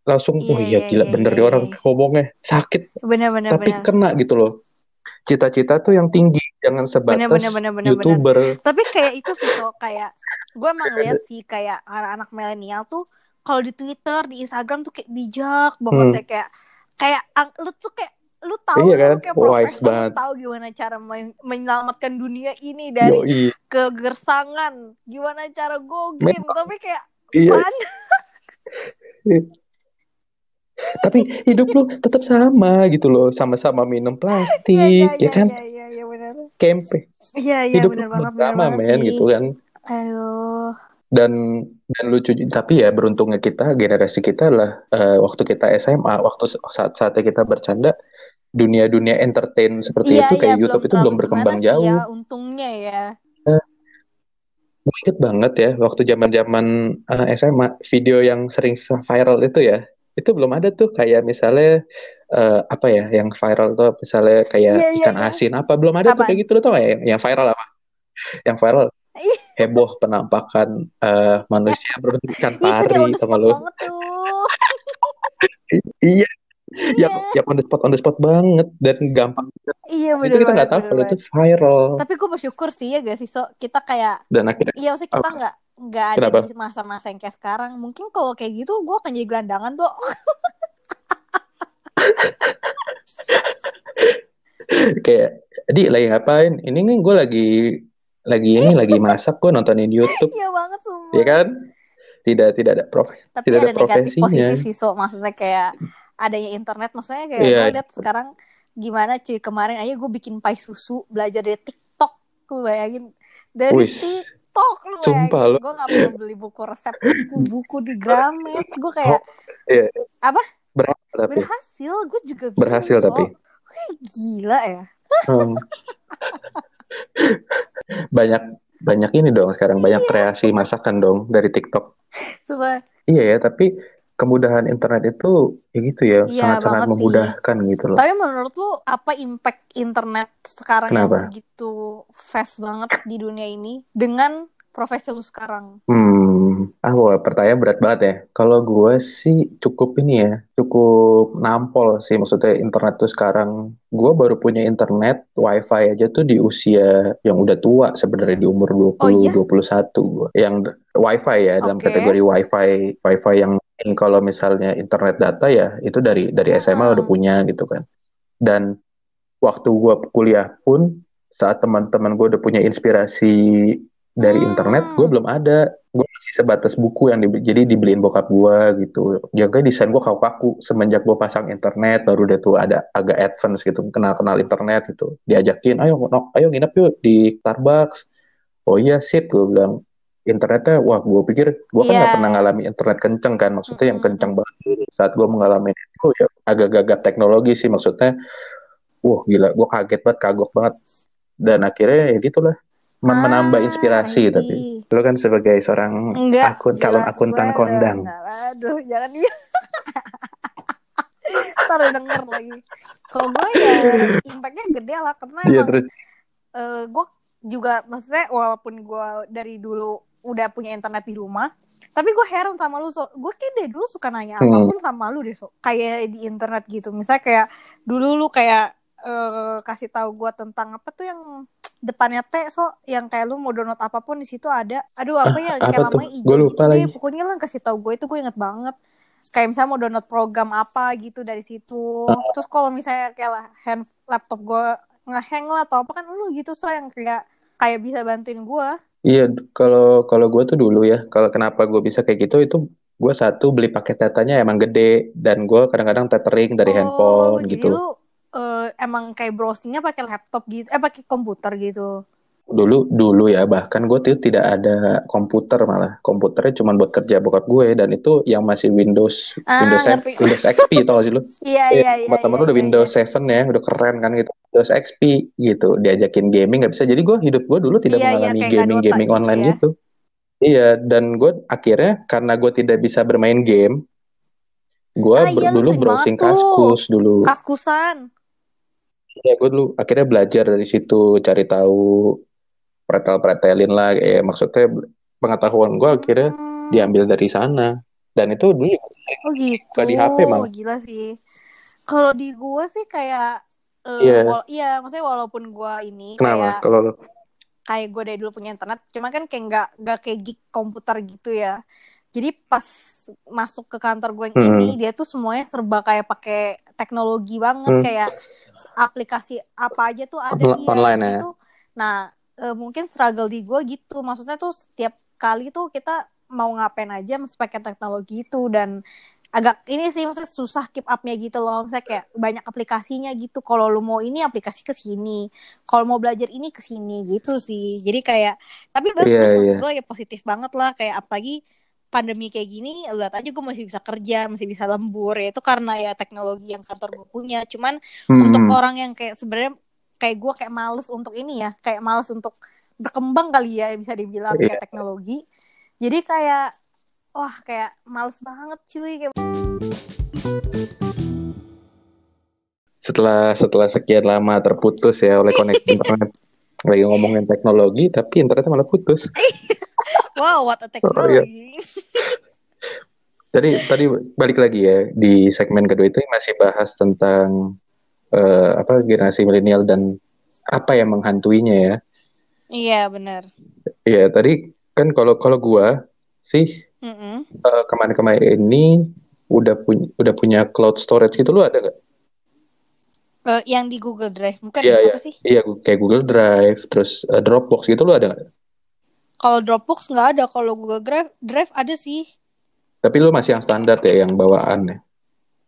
langsung, Iya, oh iya iya, gila iya, bener iya, dia orang ngomongnya sakit, Bener, bener, tapi bener. kena gitu loh. Cita-cita tuh yang tinggi, jangan Bener, sebatas bener, bener, bener, bener. YouTuber. Tapi kayak itu sih, so kayak gue emang lihat sih kayak anak-anak milenial tuh kalau di Twitter, di Instagram tuh kayak bijak banget Hmm. ya kayak kayak lu tuh kayak lu tahu Iya lu kan? kayak Wise profesor lu banget. tahu gimana cara men- menyelamatkan dunia ini dari Yoi. kegersangan gimana cara go green Memang. tapi kayak Iya. mana Tapi hidup lu tetap sama gitu loh, sama-sama minum iya plastik, iya ya iya kan? iya iya iya benar Kempe. iya iya Hidup banget sama men sih gitu kan. aduh Dan dan lucu tapi ya beruntungnya kita generasi kita lah eh, waktu kita SMA, waktu saat saatnya kita bercanda dunia-dunia entertain seperti iya itu iya kayak belum YouTube itu terlalu belum berkembang sih ya jauh. untungnya ya Gue inget banget ya waktu zaman-zaman eh, SMA video yang sering viral itu ya itu belum ada tuh kayak misalnya eh, apa ya yang viral tuh misalnya kayak iya iya ikan iya. asin apa belum ada tuh apaan? kayak gitu lo tau gak ya yang viral apa? Yang viral. Ih, heboh penampakan eh, manusia berbentuk ikan itu pari gak lo tuh. Iya. Iya. Yang yang on the spot on the spot banget dan gampang. Iya itu bener kita banget nggak tahu kalau itu viral. Tapi gue bersyukur sih ya gak sih so kita kayak dan akhirnya iya maksudnya kita apa? nggak nggak ada kenapa? di masa-masa yang kayak sekarang. Mungkin kalau kayak gitu gue akan jadi gelandangan tuh kayak di lagi ngapain? Ini nih gue lagi lagi ini lagi masak gue nontonin YouTube. Iya banget ya sumpah kan? Tidak tidak ada prof tapi tidak ada ada negatif profesinya. positif sih so. Maksudnya kayak adanya internet maksudnya kayak gue lihat sekarang gimana cuy. Kemarin aja gue bikin pai susu belajar dari TikTok. Lu bayangin dari wis TikTok lu sumpah lo gue nggak perlu beli buku resep buku-buku di Gramet. Gue oh kayak iya. Apa? Berhasil tapi. Berhasil. Gue juga bingung berhasil so tapi. Kayak gila ya. Hmm. banyak banyak ini dong sekarang. Banyak iya. kreasi masakan dong dari TikTok. Sumpah. iya ya tapi kemudahan internet itu ya gitu ya iya sangat-sangat banget sih memudahkan gitu loh tapi menurut lu apa impact internet sekarang yang kenapa begitu fast banget di dunia ini dengan profesi lu sekarang Hmm, ah wah, pertanyaan berat banget ya. Kalau gue sih cukup ini ya, cukup nampol sih. Maksudnya internet tuh sekarang, gue baru punya internet, wifi aja tuh di usia yang udah tua sebenarnya di umur oh iya 20, 21 gue. Yang wifi ya, dalam oke kategori wifi, wifi yang yang kalau misalnya internet data ya, itu dari dari SMA udah Mm-mm. punya gitu kan. Dan waktu gue kuliah pun, saat teman-teman gue udah punya inspirasi dari internet, gue Hmm. belum ada. Gue masih sebatas buku yang dibeli, jadi dibeliin bokap gue gitu. Jaga desain gue kaku-kaku. Semenjak gue pasang internet, baru udah tuh ada agak advance gitu, kenal-kenal internet gitu. Diajakin, ayo, no, ayo nginep yuk di Starbucks. Oh iya sip, gue bilang. Internetnya, wah gue pikir, gue kan iya nggak pernah ngalami internet kenceng kan. Maksudnya yang kenceng banget. Saat gue mengalami itu, ya agak gagap teknologi sih. Maksudnya, wah gila, gue kaget banget, kagok banget. Dan akhirnya ya gitulah men- menambah ah I inspirasi tapi lo kan sebagai seorang enggak akun calon gila akuntan gue kondang enggak aduh jangan ntar denger lagi kalau gue ya impactnya gede lah karena iya emang terus eh gue juga maksudnya walaupun gue dari dulu udah punya internet di rumah tapi gue heran sama lu so gue kayak dari dulu suka nanya hmm, apa pun sama lu deh so kayak di internet gitu. Misalnya kayak dulu lu kayak eh, kasih tahu gue tentang apa tuh yang depannya T so yang kayak lu mau download apa pun di situ ada. Aduh ah apa ya apa kayak lamanya gue hijau gitu deh. lagi. Pokoknya lu yang kasih tahu gue itu gue inget banget. Kayak misalnya mau download program apa gitu dari situ. Ah, terus kalau misalnya kayak lah hand laptop gue ngehang lah atau apa kan lu gitu so yang kayak kayak bisa bantuin gue iya kalau kalau gue tuh dulu ya kalau kenapa gue bisa kayak gitu itu gue satu beli paket datanya emang gede dan gue kadang-kadang tethering dari oh handphone jadi gitu. lu eh, emang kayak browsingnya pakai laptop gitu eh pakai komputer gitu dulu dulu ya bahkan gue tuh tidak ada komputer malah komputernya cuma buat kerja bokap gue dan itu yang masih Windows Windows ah X- ngerti Windows XP tau sih lu iya Iya, iya iya teman-teman iya lu udah iya Windows iya 7 ya, udah keren kan gitu. Windows XP gitu, diajakin gaming nggak bisa. Jadi gue hidup gue dulu tidak iya mengalami kayak nggak Dota gaming-gaming gitu online ya gitu. Iya, dan gue akhirnya karena gue tidak bisa bermain game, gue Ah, iya, lu dulu browsing kaskus dulu. Kaskusan. Ya, gue dulu akhirnya belajar dari situ, cari tahu pretel-pretelin lah. Eh, maksudnya pengetahuan gue akhirnya diambil dari sana. Dan itu dulu Oh gitu. Di HP malah. Gila sih. Kalau di gue sih kayak eh, Iya. wal- iya, maksudnya walaupun gue ini kenapa? kayak Kalau kayak gue dari dulu punya internet, cuma kan kayak nggak nggak kayak geek komputer gitu ya. Jadi pas masuk ke kantor gue yang Hmm. ini, dia tuh semuanya serba kayak pakai teknologi banget, Hmm. kayak aplikasi apa aja tuh ada On- dia online ya? gitu. Nah, eh, mungkin struggle di gue gitu, maksudnya tuh setiap kali tuh kita mau ngapain aja mesti pakai teknologi itu dan agak ini sih maksudnya susah keep up-nya gitu loh. Misalnya kayak banyak aplikasinya gitu. Kalau lu mau ini aplikasi ke sini. Kalau mau belajar ini ke sini gitu sih. Jadi kayak tapi bagus Iya, maksud iya. gue ya positif banget lah kayak apalagi pandemi kayak gini lihat aja gue masih bisa kerja masih bisa lembur ya itu karena ya teknologi yang kantor gue punya cuman Hmm, untuk orang yang kayak sebenarnya kayak gue kayak males untuk ini ya kayak males untuk berkembang kali ya bisa dibilang Iya. kayak teknologi jadi kayak wah kayak males banget cuy kayak setelah setelah sekian lama terputus ya oleh koneksi internet lagi ngomongin teknologi tapi internetnya malah putus wow what a Oh, iya. technology Jadi tadi balik lagi ya di segmen kedua itu masih bahas tentang eh, apa generasi milenial dan apa yang menghantuinya ya. iya benar Iya tadi kan kalau kalau gua sih Mm-mm. eh, kemarin-kemarin ini udah punya udah punya cloud storage gitu lu ada nggak? Eh, yang di Google Drive bukan ya, iya apa sih iya kayak Google Drive terus eh, Dropbox gitu lu ada nggak? kalau Dropbox nggak ada kalau Google Drive Drive ada sih Tapi lu masih yang standar ya yang bawaan ya.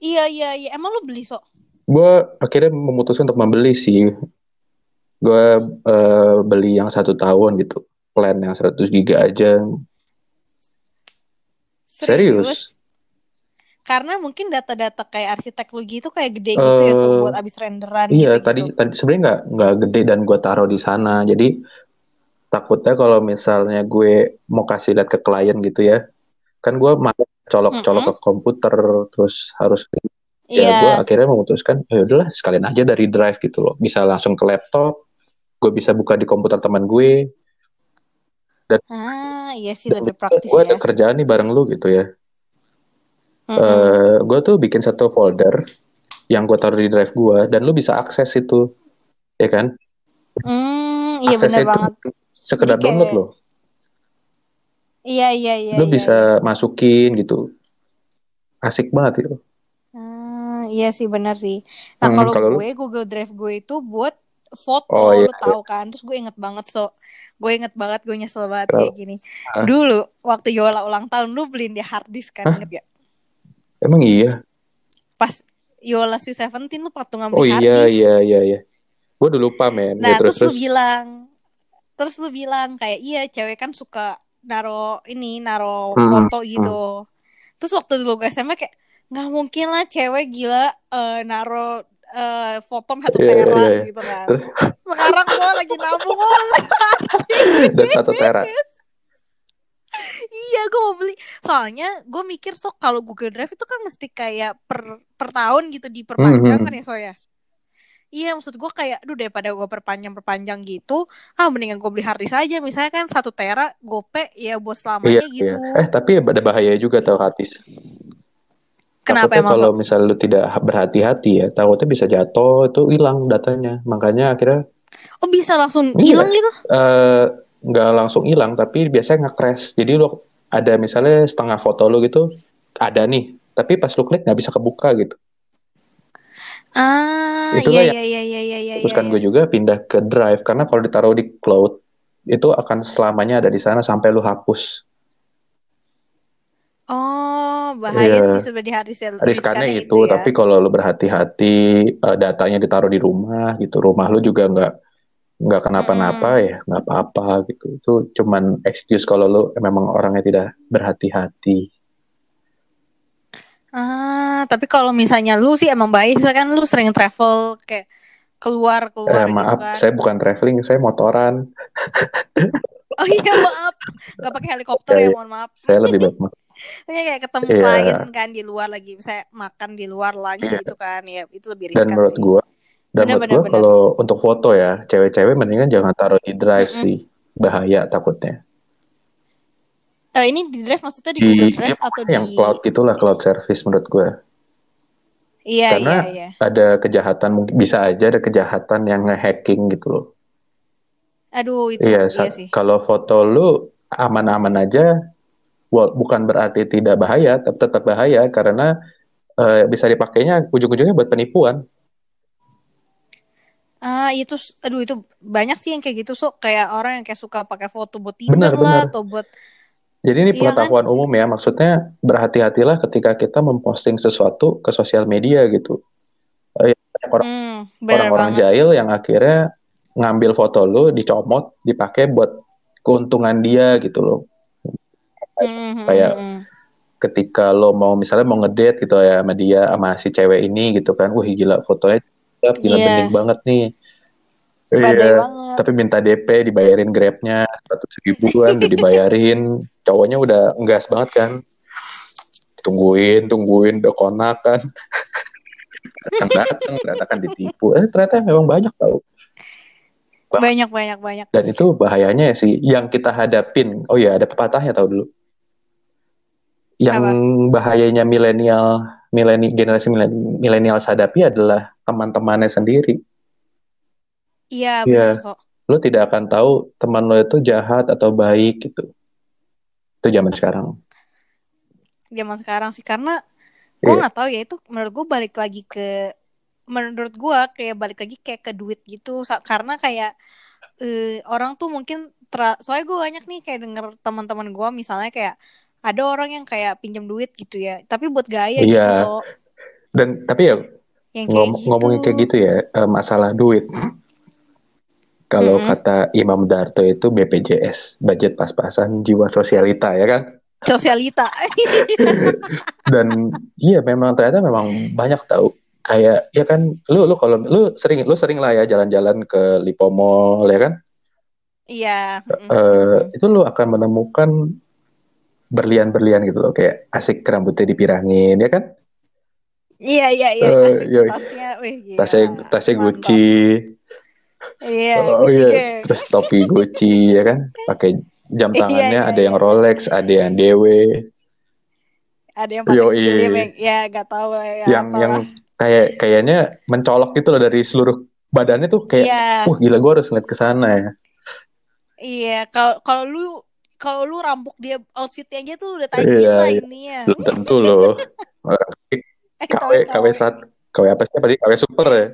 iya iya iya emang lu beli sok Gua akhirnya memutuskan untuk membeli sih. Gua eh, beli yang satu tahun gitu, plan yang 100 giga aja. Serius? Karena mungkin data-data kayak arsitek lu gitu kayak gede gitu ya, so buat abis renderan Iya, gitu-gitu. tadi tadi sebenarnya nggak nggak gede dan gue taruh di sana. Jadi takutnya kalau misalnya gue mau kasih lihat ke klien gitu ya, kan gue malah colok-colok ke komputer, terus harus ya Iya. gue akhirnya memutuskan, ya udahlah sekalian aja dari drive gitu loh, bisa langsung ke laptop, gue bisa buka di komputer teman gue, Ah, iya sih dan lebih praktis gue ada ya. kerjaan nih bareng lu gitu ya. Mm-mm. Eh, gue tuh bikin satu folder yang gue taruh di drive gue, dan lu bisa akses itu, ya kan? Hmm, iya itu banget. sekedar Jadi kayak- download loh. Iya iya iya. lu iya, bisa iya. masukin gitu asik banget itu Ah, iya sih benar sih. Nah Hmm, kalau kalau lu? gue Google Drive gue itu buat foto, Oh, iya, lu tahu kan? Terus gue inget banget so, gue inget banget gue nyesel banget kayak gini. Ah. Dulu waktu Yola ulang tahun lu beliin dia hard disk kan, Hah? inget gak? emang iya Pas Yola Sweet Seventeen lu waktu ngambil oh hard iya disk. iya iya iya gue udah lupa men Nah, ya, terus, terus lu bilang, terus lu bilang kayak iya cewek kan suka naro ini, naro Hmm, foto gitu. Terus waktu dulu gue SMA kayak nggak mungkin lah cewek gila eh, naro eh, foto satu Iya, tera iya, iya. gitu kan. Sekarang gue lagi nabung gue beli. dan satu tera Iya, gue mau beli. Soalnya gue mikir sok kalau Google Drive itu kan mesti kayak per per tahun gitu diperpanjang Mhm. kan ya so ya. Iya, maksud gue kayak, aduh daripada gue perpanjang-perpanjang gitu, ah mendingan gue beli hard disk aja. Misalnya kan satu tera, gope ya buat iya selamanya iya gitu. eh tapi ada bahaya juga tau Hatis Kenapa Takutnya emang kalau misalnya lu tidak berhati-hati ya takutnya bisa jatuh itu hilang datanya makanya akhirnya Oh bisa langsung Iya. hilang gitu? eh, nggak langsung hilang tapi biasanya nge-crash jadi lu ada misalnya setengah foto lu gitu ada nih tapi pas lu klik nggak bisa kebuka gitu Ah, Itulah iya yang iya iya iya iya. Terus kan iya. gue juga pindah ke Drive karena kalau ditaruh di cloud itu akan selamanya ada di sana sampai lu hapus. Oh, bahaya Iya. sih sebenarnya disk Riskannya riskannya itu, ya. tapi kalau lu berhati-hati eh, datanya ditaruh di rumah gitu, rumah lu juga nggak nggak kenapa-napa Mm-mm. ya nggak apa-apa gitu. Itu cuman excuse kalau lu memang orangnya tidak berhati-hati. Ah, tapi kalau misalnya lu sih emang baik, kan lu sering travel kayak keluar keluar Eh, gitu maaf, kan. saya bukan traveling, saya motoran. Oh iya maaf. nggak pakai helikopter Ya, ya, ya. mohon maaf. Saya lebih baik Ini kayak ketemu Iya. klien kan di luar lagi, saya makan di luar lunch Iya. gitu kan, ya itu lebih Dan riskan menurut sih. gua, dan Benar, menurut benar. kalau untuk foto ya, cewek-cewek mendingan jangan taruh di drive Mm-mm. sih, bahaya takutnya. Eh, ini di drive maksudnya di Di Google ya, Drive atau yang di cloud gitulah, cloud service menurut gua. Iya, Karena iya, iya. ada kejahatan, mungkin bisa aja ada kejahatan yang nge-hacking gitu loh. Aduh, itu Iya, iya sih. kalau foto lu aman-aman aja, wal- bukan berarti tidak bahaya, tetap tetap bahaya karena eh, bisa dipakainya ujung-ujungnya buat penipuan. Ah, itu aduh itu banyak sih yang kayak gitu, so kayak orang yang kayak suka pakai foto buat Benar, Tinder lah benar. atau buat Jadi ini Iya kan? pengetahuan umum ya, maksudnya berhati-hatilah ketika kita memposting sesuatu ke sosial media gitu. Eh, banyak orang- Hmm, benar orang-orang banget. jahil yang akhirnya ngambil foto lu, dicomot, dipakai buat keuntungan dia gitu loh. Hmm, Kayak hmm, hmm. ketika lo mau misalnya mau ngedate gitu ya sama dia sama si cewek ini gitu kan, wah gila fotonya gila Iya. bening banget nih. Badai Iya, banget. tapi minta DP dibayarin Grabnya seratus ribuan udah dibayarin, cowoknya udah ngegas banget kan, tungguin, tungguin, udah konak kan, datang datang, ternyata kan ditipu, eh ternyata memang banyak tau. Banyak banyak banyak. Dan itu bahayanya sih, yang kita hadapin, oh ya ada pepatahnya tau dulu, yang bahayanya milenial, mileni generasi milen- milenial hadapi adalah teman-temannya sendiri. Iya, Iya. benar, so. Lo tidak akan tahu teman lo itu jahat atau baik gitu. Itu zaman sekarang. Zaman sekarang sih karena gue Iya. nggak tahu ya itu menurut gue balik lagi ke menurut gue kayak balik lagi kayak ke duit gitu karena kayak eh, orang tuh mungkin tra- soalnya gue banyak nih kayak denger teman-teman gue misalnya kayak ada orang yang kayak pinjam duit gitu ya tapi buat gaya gitu Iya. so Dan tapi ya yang kayak ngom- gitu ngomongin kayak gitu ya eh, masalah duit. Kalau Mm-mm. kata Imam Darto itu BPJS, budget pas-pasan jiwa sosialita ya kan. sosialita Dan iya memang ternyata memang banyak tahu kayak ya kan lu lu kalau lu sering lu sering lah ya jalan-jalan ke Lipo Mall ya kan. iya mm, Eh, mm. itu lu akan menemukan berlian-berlian gitu loh kayak asik rambutnya dipirangin ya kan. iya iya iya Eh, asik iya. tasnya wih gila Tasnya tasnya Mantap. Gucci. iya Oh Gucci iya, gang. terus topi Gucci ya kan, pakai jam Iya, tangannya iya, ada yang iya. Rolex, ada yang DW, ada yang pakai Yoi. ya gak tahu ya yang apalah. yang kayak kayaknya mencolok gitu loh dari seluruh badannya tuh kayak, iya wah gila gue harus ngeliat ke sana ya. iya kalau kalau lu kalau lu rampok dia outfitnya aja tuh udah tajam Iya, lah ininya Belum tentu loh. Eh KW KW sat KW apa sih tadi KW super ya.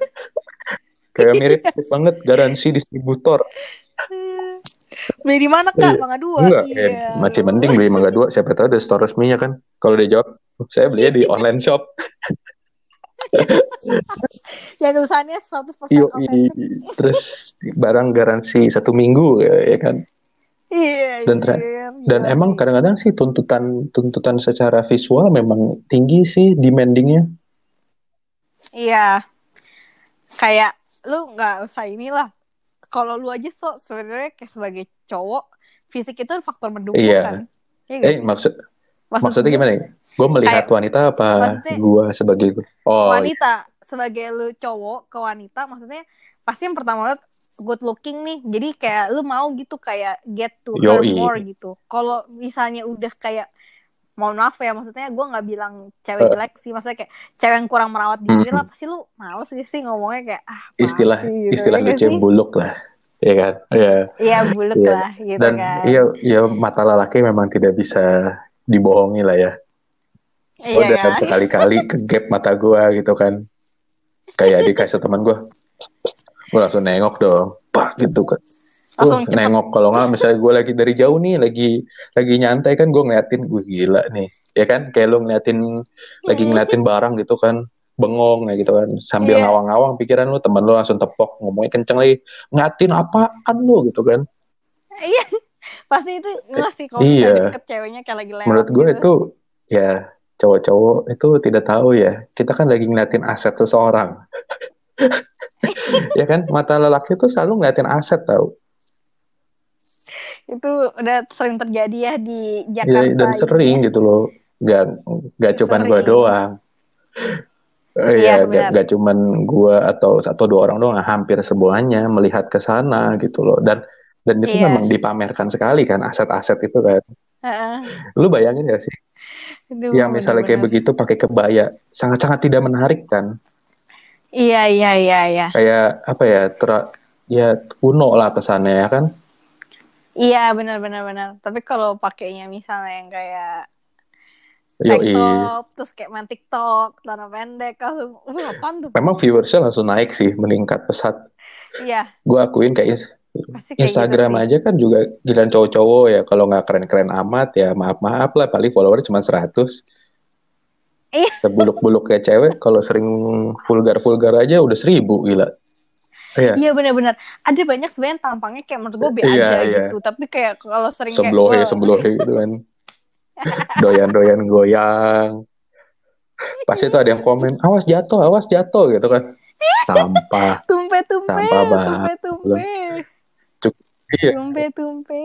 Kayak mirip banget garansi distributor. beli di mana kak Iya. mangga dua Enggak, iya eh, masih mending beli Mangga 2, siapa tahu ada store resminya kan. Kalau dia jawab, saya belinya di online shop. yang tulisannya 100% Yuk, authentic terus barang garansi satu minggu ya, ya kan. Iya Dan tra- iya, Dan emang kadang-kadang sih tuntutan tuntutan secara visual memang tinggi sih demandingnya. iya kayak lu nggak usah inilah kalau lu aja so sebenarnya kayak sebagai cowok fisik itu faktor mendukung Iya. kan Iya Eh maksud Maksud maksudnya gue, gimana ya? Gue melihat wanita apa gua sebagai oh wanita sebagai lu cowok ke wanita maksudnya pasti yang pertama lu good looking nih jadi kayak lu mau gitu kayak get to Yoi. more gitu kalau misalnya udah kayak mohon maaf ya maksudnya gue nggak bilang cewek Eh. jelek sih maksudnya kayak cewek yang kurang merawat diri Mhm. lah pasti lu males gitu sih ngomongnya kayak ah istilah sih, gitu. istilah Iya lucu sih? buluk lah. Ya kan? Iya. iya buluk Iya. lah gitu Dan kan iya iya mata lelaki memang tidak bisa dibohongi lah ya. iya udah kan sekali-kali ke gap mata gua gitu kan. Kayak dikasih teman gua. Gua langsung nengok dong. Pak gitu kan. langsung nengok kalau nggak misalnya gue lagi dari jauh nih lagi lagi nyantai kan gue ngeliatin gue gila nih. Ya kan? Kayak lu ngeliatin lagi ngeliatin barang gitu kan. Bengong ya gitu kan. Sambil Iya. ngawang-ngawang pikiran lu temen lu langsung tepok ngomongnya kenceng lagi. Ngeliatin apaan lu? Gitu kan. Iya. Pasti itu nggak sih kalau Iya. deket ceweknya kayak lagi lewat menurut gue gitu. itu ya cowok-cowok itu tidak tahu ya. Kita kan lagi ngeliatin aset seseorang ya kan mata lelaki itu selalu ngeliatin aset tau itu udah sering terjadi ya di Iya, Jakarta dan ini sering ya. gitu loh. Gak, gak cuman gue doang. Eh, Iya, Iya, gak, cuman gue atau satu dua orang doang, hampir semuanya melihat ke sana gitu loh. Dan dan itu Iya. memang dipamerkan sekali kan aset-aset itu kan. Heeh. Lu bayangin gak sih, Aduh, yang misalnya kayak bener-bener. begitu pakai kebaya, sangat-sangat tidak menarik kan. Iya, iya, iya, iya. Kayak apa ya, ter- ya kuno lah kesannya ya kan. Iya, benar-benar benar. Tapi kalau pakainya misalnya yang kayak tank Yoi. top, terus kayak main TikTok, celana pendek, langsung, uh, apaan tuh? Memang viewersnya langsung naik sih, meningkat pesat. Iya, Gue akuin kayak kayak Instagram gitu aja kan juga giliran cowok-cowok ya kalau nggak keren-keren amat ya maaf-maaf lah paling follower cuma 100 Iya. Sebuluk-buluk kayak cewek kalau sering vulgar-vulgar aja udah seribu gila Iya Iya benar-benar. Ada banyak sebenarnya tampangnya kayak menurut gue be Iya, aja iya. gitu. Tapi kayak kalau sering kayak seblohe wah, seblohe gitu kan doyan-doyan goyang pasti tuh ada yang komen awas jatuh awas jatuh gitu kan sampah tumpe-tumpe, Sampah banget. tumpe-tumpe, iya tumpe-tumpe.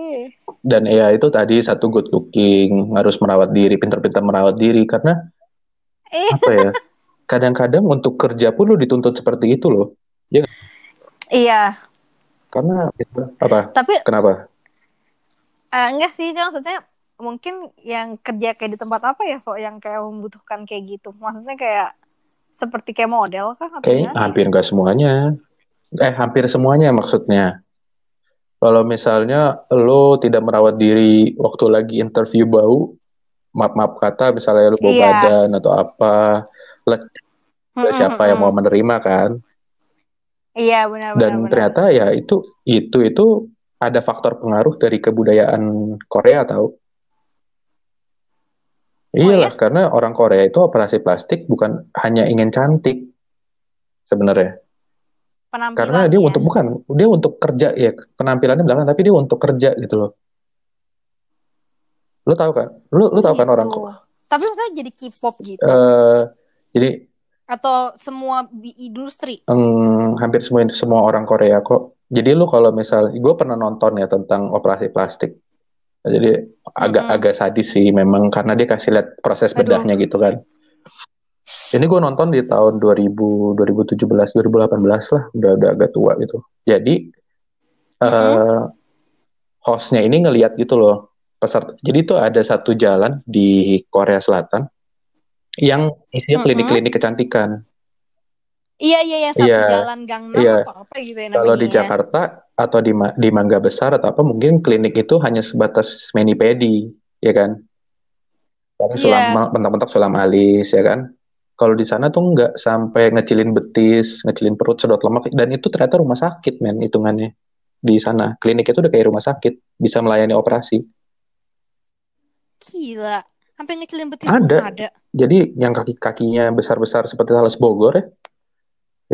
dan ya itu tadi satu good looking harus merawat diri pintar-pintar merawat diri karena. Apa ya? Kadang-kadang untuk kerja pun lu dituntut seperti itu loh. Iya, karena apa? Tapi kenapa? Eh, enggak sih, kan maksudnya mungkin yang kerja kayak di tempat apa ya, so yang kayak membutuhkan kayak gitu. Maksudnya kayak seperti kayak model kayaknya gimana? hampir nggak semuanya. Eh hampir semuanya maksudnya. Kalau misalnya lo tidak merawat diri waktu lagi interview bau maaf-maaf kata misalnya lo bau Iya. badan atau apa lah Mm-mm, siapa yang mau mm-mm. menerima kan Iya, benar-benar. dan ternyata ya itu itu itu ada faktor pengaruh dari kebudayaan Korea tahu iyalah karena orang Korea itu operasi plastik bukan hanya ingin cantik sebenarnya karena dia ya. untuk bukan dia untuk kerja ya penampilannya belakang tapi dia untuk kerja gitu loh lu tahu kan? Lu lu tahu kan Gitu. orang Tapi misalnya jadi K-pop gitu? Eh jadi atau semua industri. em, hampir semua semua orang Korea kok. Jadi lu kalau misal gue pernah nonton ya tentang operasi plastik. Jadi agak Mm-mm. agak sadis sih memang karena dia kasih lihat proses Aduh. bedahnya gitu kan. Ini gue nonton di tahun 2000 2017 2018 lah. Udah udah agak tua gitu. Jadi eh hostnya ini ngelihat gitu loh peserta jadi itu ada satu jalan di Korea Selatan yang isinya klinik-klinik kecantikan Iya iya yang satu Iya, jalan Gangnam iya. atau apa gitu ya namanya. Kalau di. Jakarta atau di Ma- di Mangga Besar atau apa mungkin klinik itu hanya sebatas mani pedi, ya kan? Paling Iya. sulam mentok-mentok sulam alis, ya kan? Kalau di sana tuh nggak sampai ngecilin betis, ngecilin perut, sedot lemak, dan itu ternyata rumah sakit, men, hitungannya di sana. Klinik itu udah kayak rumah sakit, bisa melayani operasi. Gila. Sampai ngecilin betis Ada. ada. Jadi yang kaki-kakinya besar-besar seperti talas Bogor ya,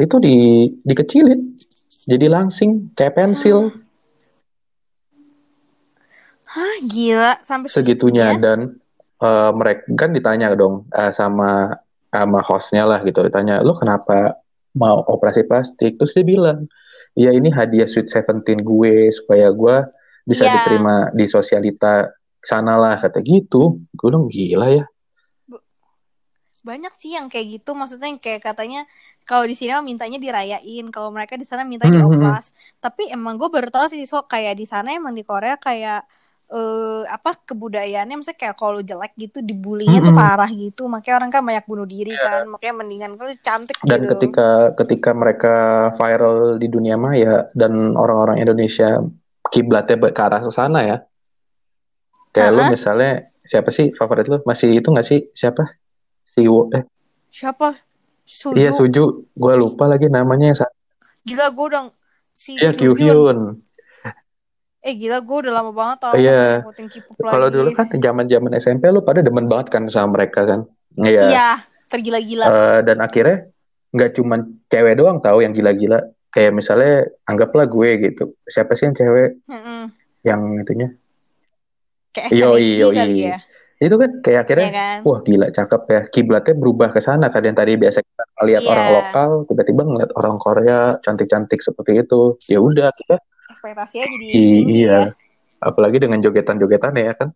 itu di dikecilin, jadi langsing kayak pensil. Hah, gila sampai segitunya dan eh, mereka kan ditanya dong eh, sama sama hostnya lah gitu ditanya lo kenapa mau operasi plastik terus dia bilang ya ini hadiah Sweet Seventeen gue supaya gue bisa Iya. diterima di sosialita sana lah kata gitu. Gue bilang gila ya. Banyak sih yang kayak gitu, maksudnya yang kayak katanya kalau di sini mintanya dirayain, kalau mereka di sana mintanya Hmm, hmm, dioplas. Tapi emang gue baru tahu sih, so kayak di sana emang di Korea kayak eh apa kebudayaannya, maksudnya kayak kalau jelek gitu dibulinya tuh Mm-mm. parah gitu, makanya orang kan banyak bunuh diri kan, makanya mendingan kalau cantik dan gitu. ketika ketika mereka viral di dunia maya dan orang-orang Indonesia kiblatnya ke arah sana ya kayak lu Uh-huh. misalnya siapa sih favorit lu masih itu nggak sih siapa si Wo- eh Siapa? Suju. Iya Suju, gue lupa lagi namanya. Gila gue udah si Iya Kyu Kyu Hyun. Eh gila gue udah lama banget tau Iya. Kalau dulu kan zaman zaman SMP lu pada demen banget kan sama mereka kan. Iya. Iya, tergila-gila. Eh, dan akhirnya nggak cuman cewek doang tahu yang gila-gila. Kayak misalnya anggaplah gue gitu. Siapa sih yang cewek Mm-mm. yang itunya? Kayak SNSD yoi. kali ya. Itu kan kayak akhirnya Iya kan? wah gila cakep ya. Kiblatnya berubah ke sana kan yang tadi biasa kita lihat Iya. orang lokal, tiba-tiba ngeliat orang Korea cantik-cantik seperti itu. Ya udah kita Ekspektasinya jadi I- tinggi iya. ya. apalagi dengan jogetan-jogetan ya kan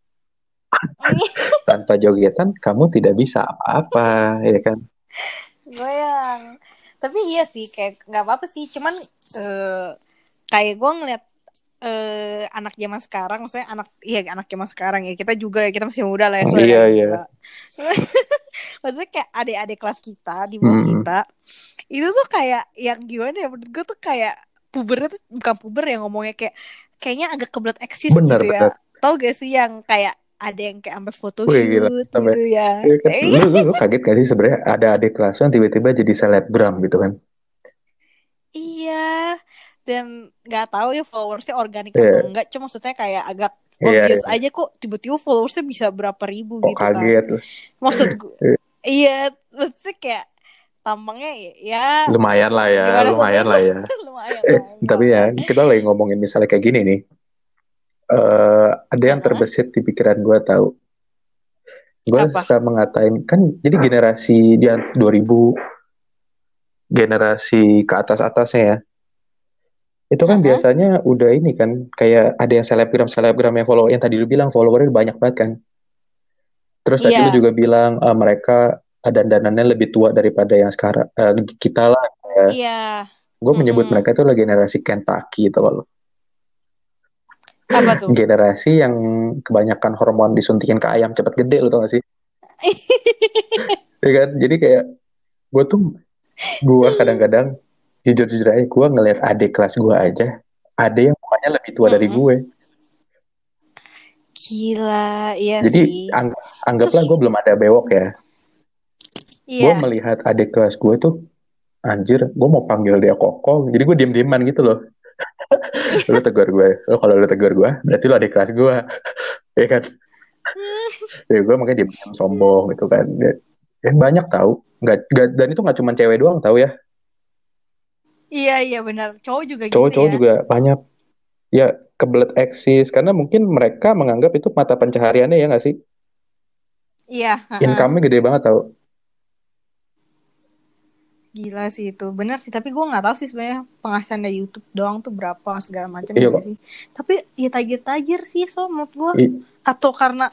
tanpa jogetan kamu tidak bisa apa-apa ya kan goyang tapi iya sih kayak nggak apa-apa sih cuman uh, kayak gue ngeliat uh, anak zaman sekarang maksudnya anak iya anak zaman sekarang ya kita juga kita masih muda lah ya soalnya iya, iya. maksudnya kayak adik-adik kelas kita di bawah hmm. kita itu tuh kayak yang gimana ya menurut gue tuh kayak pubernya tuh bukan puber ya ngomongnya kayak kayaknya agak kebelet eksis bener, gitu ya tau gak sih yang kayak ada yang kayak sampai foto shoot gitu ya. Iya kan? lu, lu, lu kaget gak sih sebenarnya ada adik kelas yang tiba-tiba jadi selebgram gitu kan? Iya, dan nggak tahu ya followersnya organik yeah. atau enggak. Cuma maksudnya kayak agak iya, obvious yeah, yeah. aja kok tiba-tiba followersnya bisa berapa ribu oh, gitu kaget. kan. Maksud gue, iya, maksudnya kayak tampangnya ya lumayan lah ya lumayan lah ya lumayan eh, lah. tapi ya kita lagi ngomongin misalnya kayak gini nih uh, ada yang terbesit di pikiran gue tahu gue suka mengatain kan jadi generasi di 2000 generasi ke atas atasnya ya itu kan uh-huh. biasanya udah ini kan kayak ada yang selebgram selebgram yang follow yang tadi lu bilang followernya banyak banget kan terus yeah. tadi iya. lu juga bilang uh, mereka dandanannya lebih tua daripada yang sekarang uh, kita lah ya. Iya. Gue menyebut mm-hmm. mereka itu lah generasi Kentucky itu kalau. Apa tuh? Generasi yang kebanyakan hormon disuntikin ke ayam cepat gede lo tau gak sih? ya kan? Jadi kayak gue tuh gue kadang-kadang jujur-jujur aja gue ngeliat adik kelas gue aja ada yang mukanya lebih tua mm-hmm. dari gue. Gila, iya Jadi, sih. Jadi anggaplah Terus... gue belum ada bewok ya yeah. gue melihat adik kelas gue tuh anjir gue mau panggil dia koko jadi gue diem dieman gitu loh lu tegur gue lo kalau lu tegur gue berarti lu adik kelas gue ya kan ya gue makanya diem, diem sombong gitu kan ya, ya banyak tahu nggak, nggak dan itu nggak cuma cewek doang tahu ya iya iya benar cowok juga cowok gitu cowok ya. juga banyak ya kebelet eksis karena mungkin mereka menganggap itu mata pencahariannya ya nggak sih iya income-nya gede banget tau Gila sih itu, bener sih. Tapi gue nggak tahu sih sebenarnya penghasilan dari YouTube doang tuh berapa segala macam iya, gitu sih. Tapi ya tajir-tajir sih so menurut gue. I Atau karena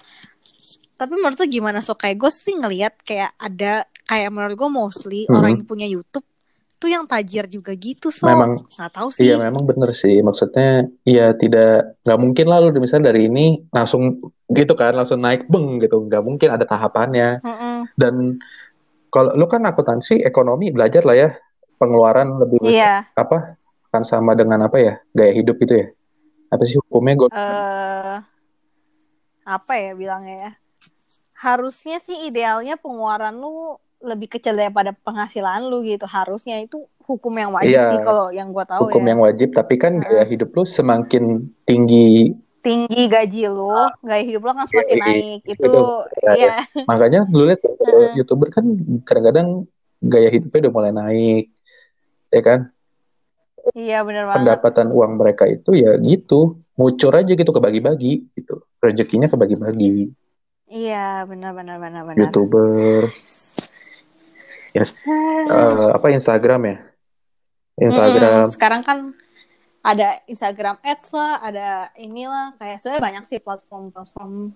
tapi menurut tuh gimana so kayak gue sih ngelihat kayak ada kayak menurut gue mostly hmm. orang yang punya YouTube tuh yang tajir juga gitu so memang nggak tahu sih. iya memang bener sih. Maksudnya iya tidak nggak mungkin lah lu misalnya dari ini langsung gitu kan langsung naik beng gitu. Nggak mungkin ada tahapannya. Mm -mm. dan kalau lu kan akuntansi ekonomi belajar lah ya pengeluaran lebih yeah. apa kan sama dengan apa ya gaya hidup itu ya. Apa sih hukumnya? Gue uh, apa ya bilangnya ya? Harusnya sih idealnya pengeluaran lu lebih kecil daripada penghasilan lu gitu harusnya itu hukum yang wajib yeah, sih kalau yang gue tahu hukum ya. yang wajib tapi kan gaya hidup lu semakin tinggi tinggi gaji lu, gaya hidup lo kan semakin iya, naik. Itu, itu ya, ya. Makanya lu lihat uh, YouTuber kan kadang-kadang gaya hidupnya udah mulai naik. Ya kan? Iya benar banget. Pendapatan uang mereka itu ya gitu, ngucur aja gitu kebagi-bagi gitu. Rezekinya kebagi-bagi. Iya, benar benar benar benar. YouTuber. Yes. Uh, apa Instagram ya? Instagram. Hmm, sekarang kan ada Instagram Ads lah, ada inilah kayak sebenarnya banyak sih platform-platform.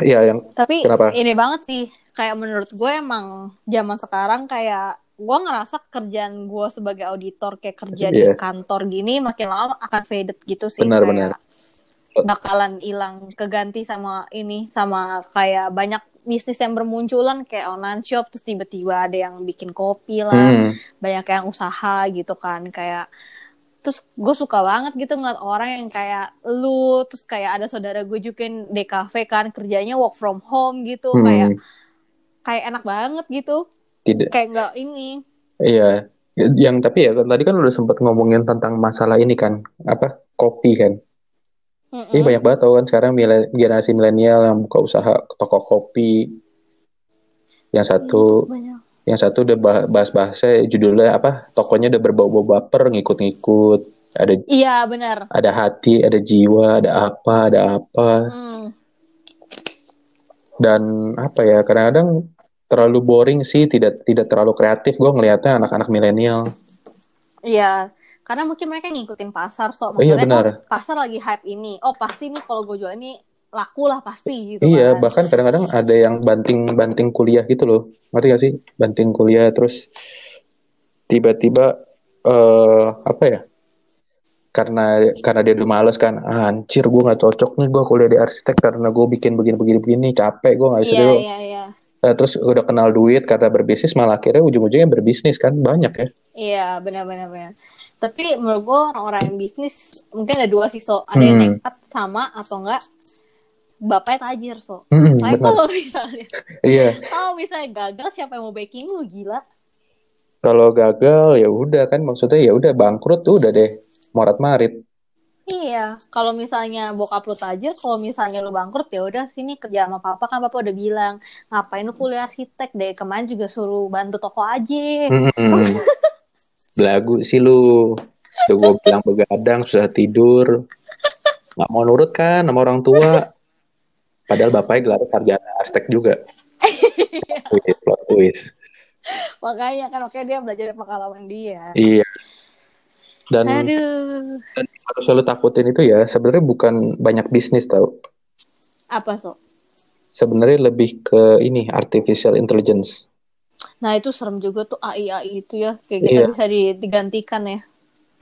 Iya yang. Tapi kenapa? ini banget sih, kayak menurut gue emang zaman sekarang kayak gue ngerasa kerjaan gue sebagai auditor kayak kerja yeah. di iya. kantor gini makin lama akan faded gitu sih. Benar benar. Bakalan hilang keganti sama ini sama kayak banyak bisnis yang bermunculan kayak online shop terus tiba-tiba ada yang bikin kopi lah, hmm. banyak yang usaha gitu kan kayak terus gue suka banget gitu ngeliat orang yang kayak lu terus kayak ada saudara gue juga yang DKV kan kerjanya work from home gitu hmm. kayak kayak enak banget gitu. Tidak. Kayak nggak ini. Iya. Yang tapi ya tadi kan udah sempat ngomongin tentang masalah ini kan apa kopi kan mm -mm. ini banyak banget tau kan sekarang generasi milenial yang buka usaha toko kopi. Yang satu banyak. yang satu udah bahas bahasa judulnya apa? Tokonya udah berbau-bau baper ngikut-ngikut. Ada iya benar. ada hati ada jiwa ada apa ada apa. Hmm. dan apa ya kadang-kadang terlalu boring sih tidak tidak terlalu kreatif. Gue ngelihatnya anak-anak milenial. Iya karena mungkin mereka ngikutin pasar so Iya, maksudnya benar. oh pasar lagi hype ini oh pasti nih kalau gue jual ini laku lah pasti gitu Iya, kan bahkan kadang-kadang ada yang banting-banting kuliah gitu loh. Ngerti gak sih? Banting kuliah terus tiba-tiba eh apa ya? Karena karena dia udah males kan, ah, anjir gue nggak cocok nih gue kuliah di arsitek karena gue bikin begini-begini begini capek gue nggak bisa iya dulu. iya iya Eh, terus udah kenal duit karena berbisnis malah akhirnya ujung-ujungnya berbisnis kan banyak ya. iya benar-benar benar tapi menurut gue orang-orang yang bisnis mungkin ada dua sih so ada yang Hmm. nekat sama atau enggak bapaknya tajir so Hmm, saya kalau misalnya Iya, kalau misalnya gagal siapa yang mau backing lu gila kalau gagal ya udah kan maksudnya ya udah bangkrut tuh udah deh morat marit. Iya, kalau misalnya bokap lu tajir, kalau misalnya lu bangkrut ya udah sini kerja sama papa kan papa udah bilang ngapain lu kuliah arsitek deh kemarin juga suruh bantu toko aja. Hmm. Belagu sih lu. Udah gue bilang begadang, susah tidur. Nggak mau nurut kan sama orang tua. Padahal bapaknya gelar sarjana arsitek juga. Twist, plot twist. Makanya kan oke dia belajar dari pengalaman dia. Iya. Dan, Aduh, dan harus selalu takutin itu ya sebenarnya bukan banyak bisnis tau. apa so? Sebenarnya lebih ke ini artificial intelligence. Nah itu serem juga tuh AI AI itu ya, kayak kita Iya. bisa di- digantikan ya.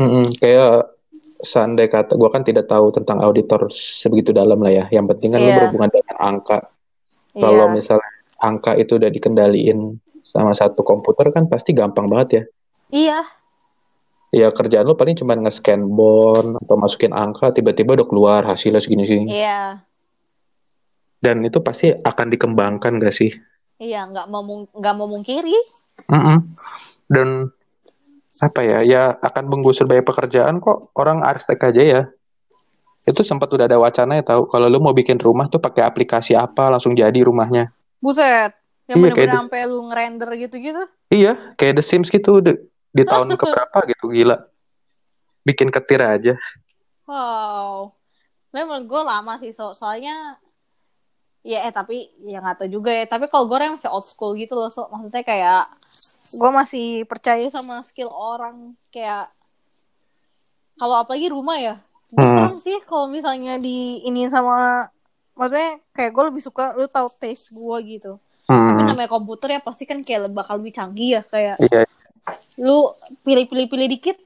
Mm-mm, kayak seandai kata gue kan tidak tahu tentang auditor sebegitu dalam lah ya. Yang penting kan lu Iya. berhubungan dengan angka. Kalau Iya, misalnya angka itu udah dikendaliin sama satu komputer kan pasti gampang banget ya. iya, Ya kerjaan lu paling cuma nge-scan bond atau masukin angka tiba-tiba udah keluar hasilnya segini sih. iya, Dan itu pasti akan dikembangkan gak sih? Iya, nggak mau nggak mau mungkiri. Mm-mm. Dan apa ya? Ya akan menggusur banyak pekerjaan kok. Orang arsitek aja ya. Itu sempat udah ada wacana ya tahu kalau lu mau bikin rumah tuh pakai aplikasi apa langsung jadi rumahnya. Buset, yang Iya, bener-bener sampai lu ngerender gitu-gitu. Iya, kayak The Sims gitu di, di tahun keberapa gitu gila. Bikin ketir aja. Wow. Tapi menurut gue lama sih, so soalnya ya eh tapi ya nggak tahu juga ya. Tapi kalau gue masih old school gitu loh, so maksudnya kayak gue masih percaya sama skill orang kayak kalau apalagi rumah ya. Gue Hmm. serem sih kalau misalnya di ini sama maksudnya kayak gue lebih suka lu tahu taste gue gitu. Tapi Hmm, namanya komputer ya pasti kan kayak bakal lebih canggih ya kayak iya, lu pilih-pilih-pilih dikit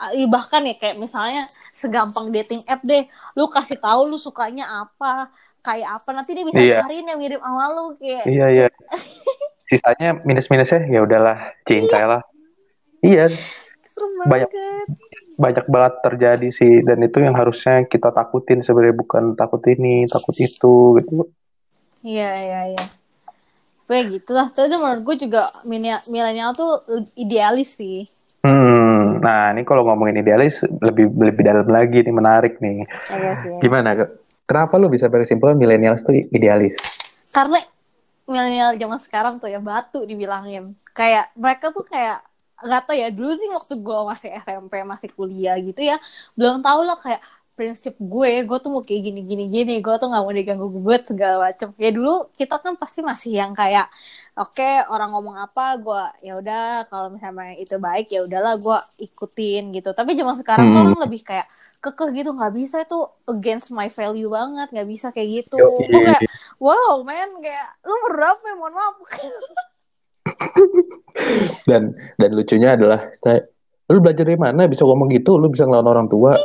ah, bahkan ya kayak misalnya segampang dating app deh lu kasih tahu lu sukanya apa kayak apa nanti dia bisa Iya. cariin yang mirip sama lu kayak iya, iya. Sisanya minus-minusnya ya udahlah, cincai lah. Iya, banyak banget banyak banget terjadi sih dan itu yang harusnya kita takutin sebenarnya bukan takut ini, takut itu gitu. iya iya iya Kayak gitu lah. Tapi menurut gue juga milenial tuh idealis sih. Hmm, nah ini kalau ngomongin idealis lebih lebih dalam lagi nih menarik nih. Iya sih. Gimana? Kenapa lu bisa berkesimpulan milenial itu idealis? Karena milenial zaman sekarang tuh ya batu dibilangin. Kayak mereka tuh kayak nggak tau ya dulu sih waktu gue masih SMP masih kuliah gitu ya belum tahu lah kayak prinsip gue gue tuh mau kayak gini gini gini gue tuh nggak mau diganggu gugat segala macem ya dulu kita kan pasti masih yang kayak oke orang ngomong apa gue ya udah kalau misalnya itu baik ya udahlah gue ikutin gitu tapi zaman sekarang tuh Hmm. orang lebih kayak kekeh gitu. Nggak bisa itu against my value banget. Nggak bisa kayak gitu. Gue kayak wow man kayak lu berapa ya? Mohon maaf. Dan dan lucunya adalah saya, lu belajar dari mana? Bisa ngomong gitu? Lu bisa ngelawan orang tua?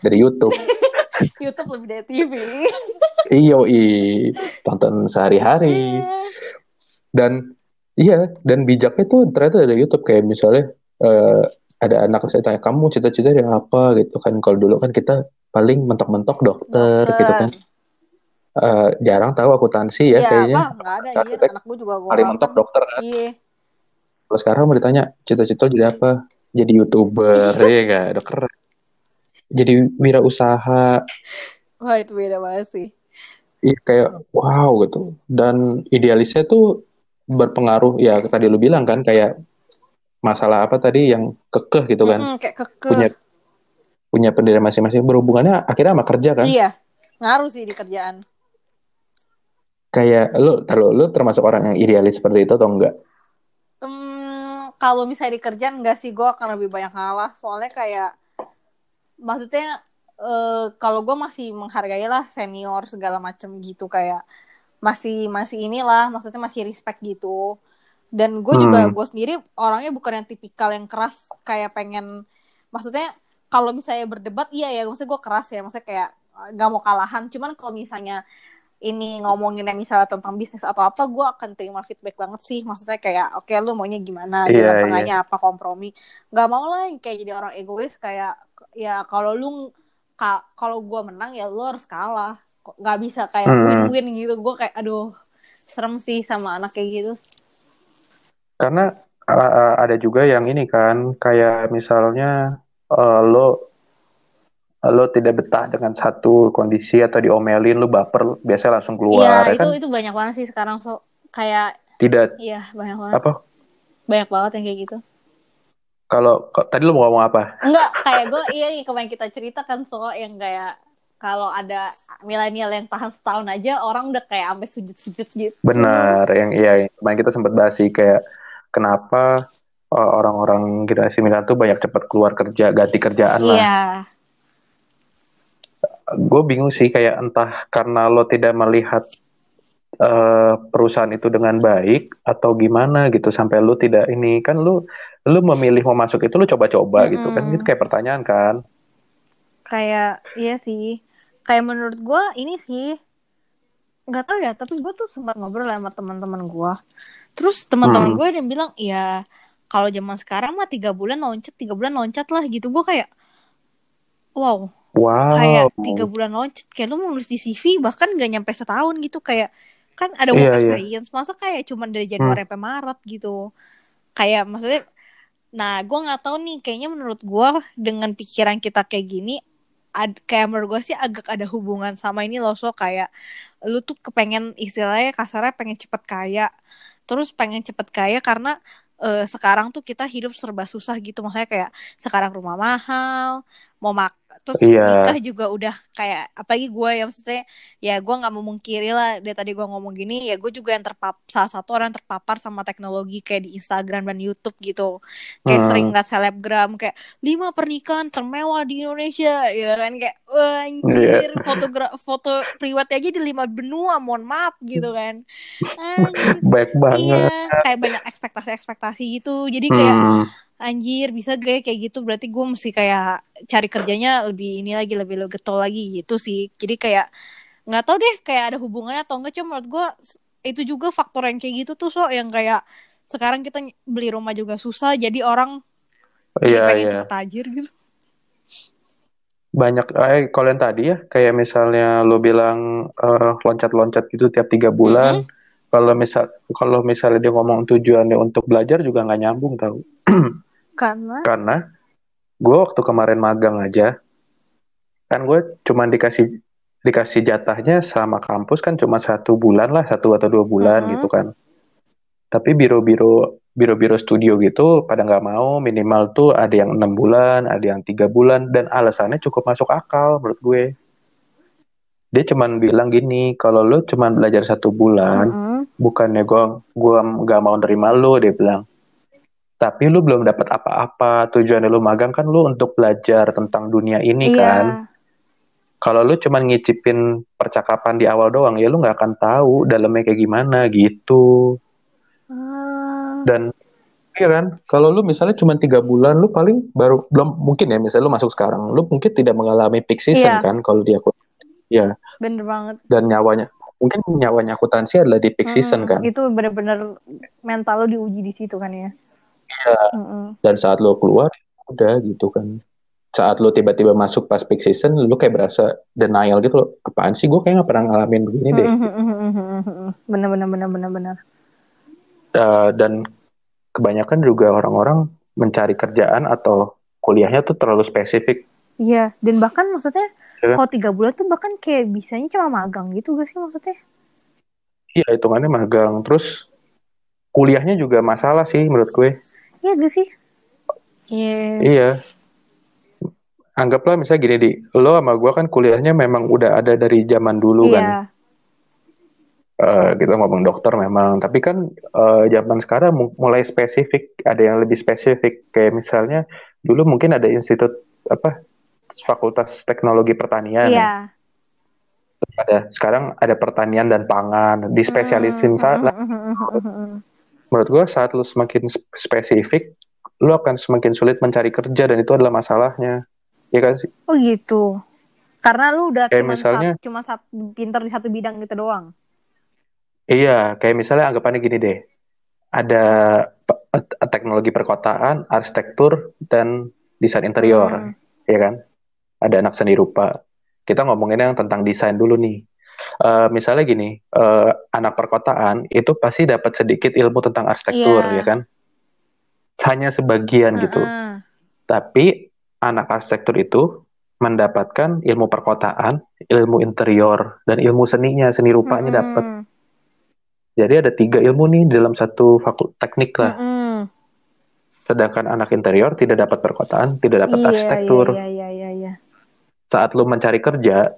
Dari YouTube. YouTube lebih dari TV Iyo, i tonton sehari-hari. Iya. Dan iya, dan bijaknya tuh ternyata dari YouTube. Kayak misalnya eh, ada anak saya tanya kamu cita-cita dari apa gitu kan? Kalau dulu kan kita paling mentok-mentok dokter, gitu kan. Eh, jarang tahu akuntansi ya Iya, kayaknya. Nggak ada iya anak gue juga Paling mentok dokter kan. Iya. Kalau sekarang mau ditanya cita-cita jadi apa? Jadi youtuber, ya nggak? Udah keren. Jadi wirausaha, Wah, itu beda banget sih. Iya kayak wow gitu. Dan idealisnya tuh berpengaruh ya tadi lu bilang kan kayak masalah apa tadi yang kekeh gitu kan. Mm-mm, kayak kekeh. Punya punya pendirian masing-masing berhubungannya akhirnya sama kerja kan. Iya. Ngaruh sih di kerjaan. Kayak lu terlalu lu termasuk orang yang idealis seperti itu atau enggak? Hmm, kalau misalnya di kerjaan enggak sih gue akan lebih banyak ngalah. Soalnya kayak maksudnya uh, kalau gue masih menghargai lah senior segala macem gitu kayak masih masih inilah maksudnya masih respect gitu dan gue juga Hmm. gue sendiri orangnya bukan yang tipikal yang keras kayak pengen maksudnya kalau misalnya berdebat iya ya maksudnya gue keras ya maksudnya kayak eh, nggak mau kalahan cuman kalau misalnya ini ngomongin yang misalnya tentang bisnis atau apa gue akan terima feedback banget sih maksudnya kayak oke lu maunya gimana Iya, jalan iya. tengahnya apa kompromi nggak mau lah yang kayak jadi orang egois kayak ya kalau lu ka- kalau gue menang ya lu harus kalah nggak bisa kayak Hmm. win-win gitu gue kayak aduh serem sih sama anak kayak gitu Karena uh, ada juga yang ini kan, kayak misalnya uh, lo lo tidak betah dengan satu kondisi atau diomelin, lo baper, biasanya langsung keluar, Iya ya itu kan? itu banyak banget sih sekarang so kayak Tidak iya banyak banget apa? banyak banget yang kayak gitu Kalau tadi lo mau ngomong apa? enggak kayak gue iya iya, kemarin kita cerita kan so yang kayak kalau ada milenial yang tahan setahun aja orang udah kayak sampai sujud-sujud gitu Benar, yang iya, kemarin kita sempat bahas sih kayak kenapa uh, orang-orang generasi milenial tuh banyak cepat keluar kerja, ganti kerjaan lah. iya. Gue bingung sih kayak entah karena lo tidak melihat eh, perusahaan itu dengan baik atau gimana gitu sampai lo tidak ini. Kan lo lo memilih mau masuk itu lo coba-coba gitu kan. Itu kayak pertanyaan kan. Kayak iya sih. Kayak menurut gue ini sih nggak tahu ya tapi gue tuh sempat ngobrol sama teman-teman gue terus teman-teman Hmm. gue ada yang bilang ya kalau zaman sekarang mah tiga bulan loncat tiga bulan loncat lah gitu. Gue kayak wow wow. kayak tiga bulan loncat kayak lu mau nulis di CV bahkan gak nyampe setahun gitu. Kayak kan ada work Iya, iya. experience masa kayak cuman dari Januari sampai Maret gitu. Kayak maksudnya nah gue nggak tahu nih kayaknya menurut gue dengan pikiran kita kayak gini ad, kayak menurut gue sih agak ada hubungan sama ini loh so kayak lu tuh kepengen istilahnya kasarnya pengen cepet kaya terus pengen cepet kaya karena eh, sekarang tuh kita hidup serba susah gitu. Maksudnya kayak sekarang rumah mahal mau mak terus Iya. nikah juga udah kayak apalagi gue yang maksudnya ya gue nggak memungkiri lah dari tadi gue ngomong gini ya gue juga yang terpap salah satu orang yang terpapar sama teknologi kayak di Instagram dan YouTube gitu kayak Hmm. sering ngeliat selebgram kayak lima pernikahan termewah di Indonesia ya kan kayak wah, anjir fotogra foto priwet aja di lima benua mohon maaf gitu kan anjir baik banget iya kayak banyak ekspektasi-ekspektasi gitu jadi kayak Hmm. Anjir bisa gak ya kayak gitu? Berarti gue mesti kayak cari kerjanya lebih ini lagi lebih lebih getol lagi gitu sih. Jadi kayak nggak tahu deh kayak ada hubungannya atau enggak cuma menurut gue itu juga faktor yang kayak gitu tuh so yang kayak sekarang kita beli rumah juga susah jadi orang jadi iya pengen iya. cepet tajir gitu. Banyak eh kalau yang tadi ya kayak misalnya lo bilang eh, loncat-loncat gitu tiap tiga bulan. Kalau misal kalau misalnya dia ngomong tujuannya untuk belajar juga nggak nyambung tau karena karena gue waktu kemarin magang aja kan gue cuman dikasih dikasih jatahnya sama kampus kan cuma satu bulan lah satu atau dua bulan Mhm. gitu kan tapi biro-biro biro-biro studio gitu pada nggak mau minimal tuh ada yang enam bulan ada yang tiga bulan dan alasannya cukup masuk akal menurut gue dia cuman bilang gini kalau lo cuman belajar satu bulan Mm-mm. bukannya gue gua nggak mau nerima lo dia bilang tapi lu belum dapat apa-apa. Tujuan lu magang kan lu untuk belajar tentang dunia ini iya. kan. Kalau lu cuman ngicipin percakapan di awal doang ya lu nggak akan tahu dalamnya kayak gimana gitu. Ah, dan iya kan? Kalau lu misalnya cuma tiga bulan lu paling baru belum mungkin ya misalnya lu masuk sekarang lu mungkin tidak mengalami peak season Iya. kan kalau dia ya bener banget. Dan nyawanya mungkin nyawanya akuntansi adalah di peak season Mm, kan. itu bener-bener mental lo diuji di situ kan ya Iya. Mm-mm. dan saat lo keluar udah gitu kan saat lo tiba-tiba masuk pas peak season lo kayak berasa denial gitu loh apaan sih gue kayak nggak pernah ngalamin begini deh Mm-mm. bener bener bener bener bener Uh, dan kebanyakan juga orang-orang mencari kerjaan atau kuliahnya tuh terlalu spesifik Iya, dan bahkan maksudnya Iya. kalau tiga bulan tuh bahkan kayak bisanya cuma magang gitu gak sih maksudnya? iya hitungannya magang terus kuliahnya juga masalah sih menurut gue Iya gak sih? Iya. iya anggaplah misalnya gini di lo sama gue kan kuliahnya memang udah ada dari zaman dulu kan Iya. Eh, kita ngomong dokter memang, tapi kan eh, zaman sekarang mu- mulai spesifik, ada yang lebih spesifik, kayak misalnya dulu mungkin ada institut apa fakultas teknologi pertanian. Iya. Ya. Ada sekarang ada pertanian dan pangan, dispesialisin Hmm, saat hmm, hmm, hmm, hmm, hmm. Menurut gue saat lu semakin sp- spesifik, lu akan semakin sulit mencari kerja dan itu adalah masalahnya. Ya kan sih? Oh gitu. Karena lu udah Kayak cuma misalnya- sat- cuma sat, pinter di satu bidang gitu doang. Iya, kayak misalnya anggapannya gini deh. Ada eh, teknologi perkotaan, arsitektur, dan desain interior, Hmm. ya kan? Ada anak seni rupa. Kita ngomongin yang tentang desain dulu nih. Eh, misalnya gini, eh, anak perkotaan itu pasti dapat sedikit ilmu tentang arsitektur, Iya. ya kan? Hanya sebagian gitu. Heeh. Tapi anak arsitektur itu mendapatkan ilmu perkotaan, ilmu interior, dan ilmu seninya, seni rupanya Mm-mm. dapat. Jadi ada tiga ilmu nih dalam satu fakultas teknik lah. Mm-mm. Sedangkan anak interior tidak dapat perkotaan, tidak dapat Iya, arsitektur. iya, iya, iya, iya. Saat lu mencari kerja,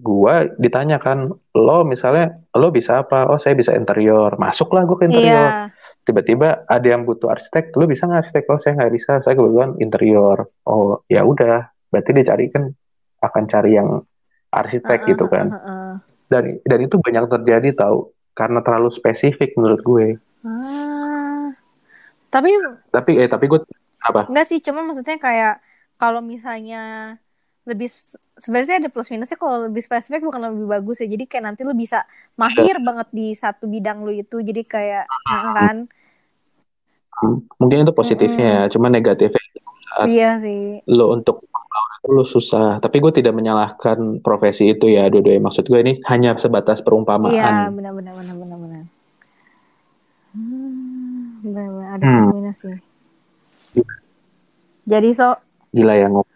gua ditanyakan, lo misalnya, lo bisa apa? Oh, saya bisa interior. Masuklah gua ke interior. Iya. Tiba-tiba ada yang butuh arsitek, lu bisa nggak arsitek? Oh, saya nggak bisa, saya kebetulan interior. Oh, ya udah, berarti dia cari kan akan cari yang arsitek gitu kan. Heeh. Dan dan itu banyak terjadi tahu karena terlalu spesifik menurut gue. Ah. Tapi Tapi eh tapi gue apa? enggak sih, cuma maksudnya kayak kalau misalnya lebih sebenarnya ada plus minusnya kalau lebih spesifik bukan lebih bagus ya. Jadi kayak nanti lu bisa mahir banget di satu bidang lu itu. Jadi kayak heeh kan. Hmm, Mungkin itu positifnya ya, cuma negatifnya Saat- Iya sih. lo untuk lo susah. Tapi gue tidak menyalahkan profesi itu ya, dua-duanya. Maksud gue ini hanya sebatas Iya, perumpamaan. benar benar benar benar benar. Hmm, benar, benar. ada Hmm. plus minus sih. Jadi so Gila ya ngom-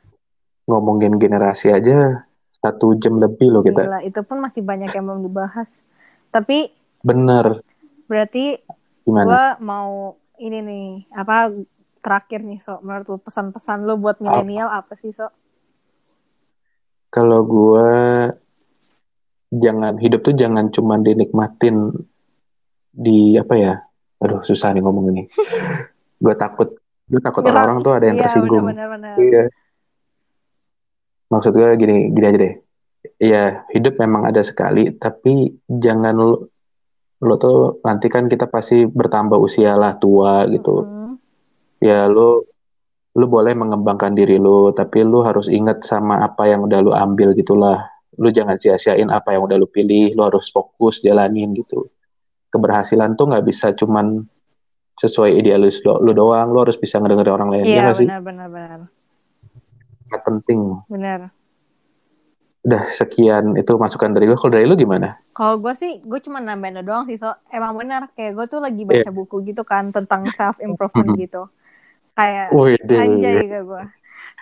ngomongin generasi aja satu jam lebih loh kita. gila, itu pun masih banyak yang belum dibahas. Tapi Bener. berarti Gimana? gua mau ini nih apa terakhir nih so menurut lu pesan-pesan lu buat milenial apa sih so? Kalau gue jangan hidup tuh jangan cuma dinikmatin di apa ya? Aduh susah nih ngomong ini. gue takut, gue takut orang-orang tuh ada yang Iya, tersinggung. benar-benar. Iya. Maksud gue gini, gini aja deh. Iya, hidup memang ada sekali, tapi jangan lo, lo tuh nanti kan kita pasti bertambah usia lah tua gitu. Mm-mm. Ya lo, lo boleh mengembangkan diri lo, tapi lo harus ingat sama apa yang udah lo ambil gitulah. Lo jangan sia-siain apa yang udah lo pilih, lo harus fokus jalanin gitu. Keberhasilan tuh nggak bisa cuman sesuai idealis lo, lo doang, lo harus bisa ngedengerin orang lain, ya Iya, nggak sih? benar-benar benar. Penting. Benar. Udah sekian itu masukan dari gue. Kalau dari lu gimana? Kalau gue sih, gue cuma nambahin doang sih. So, emang benar kayak gue tuh lagi baca buku gitu kan tentang self improvement gitu. Kayak anjay gak gue.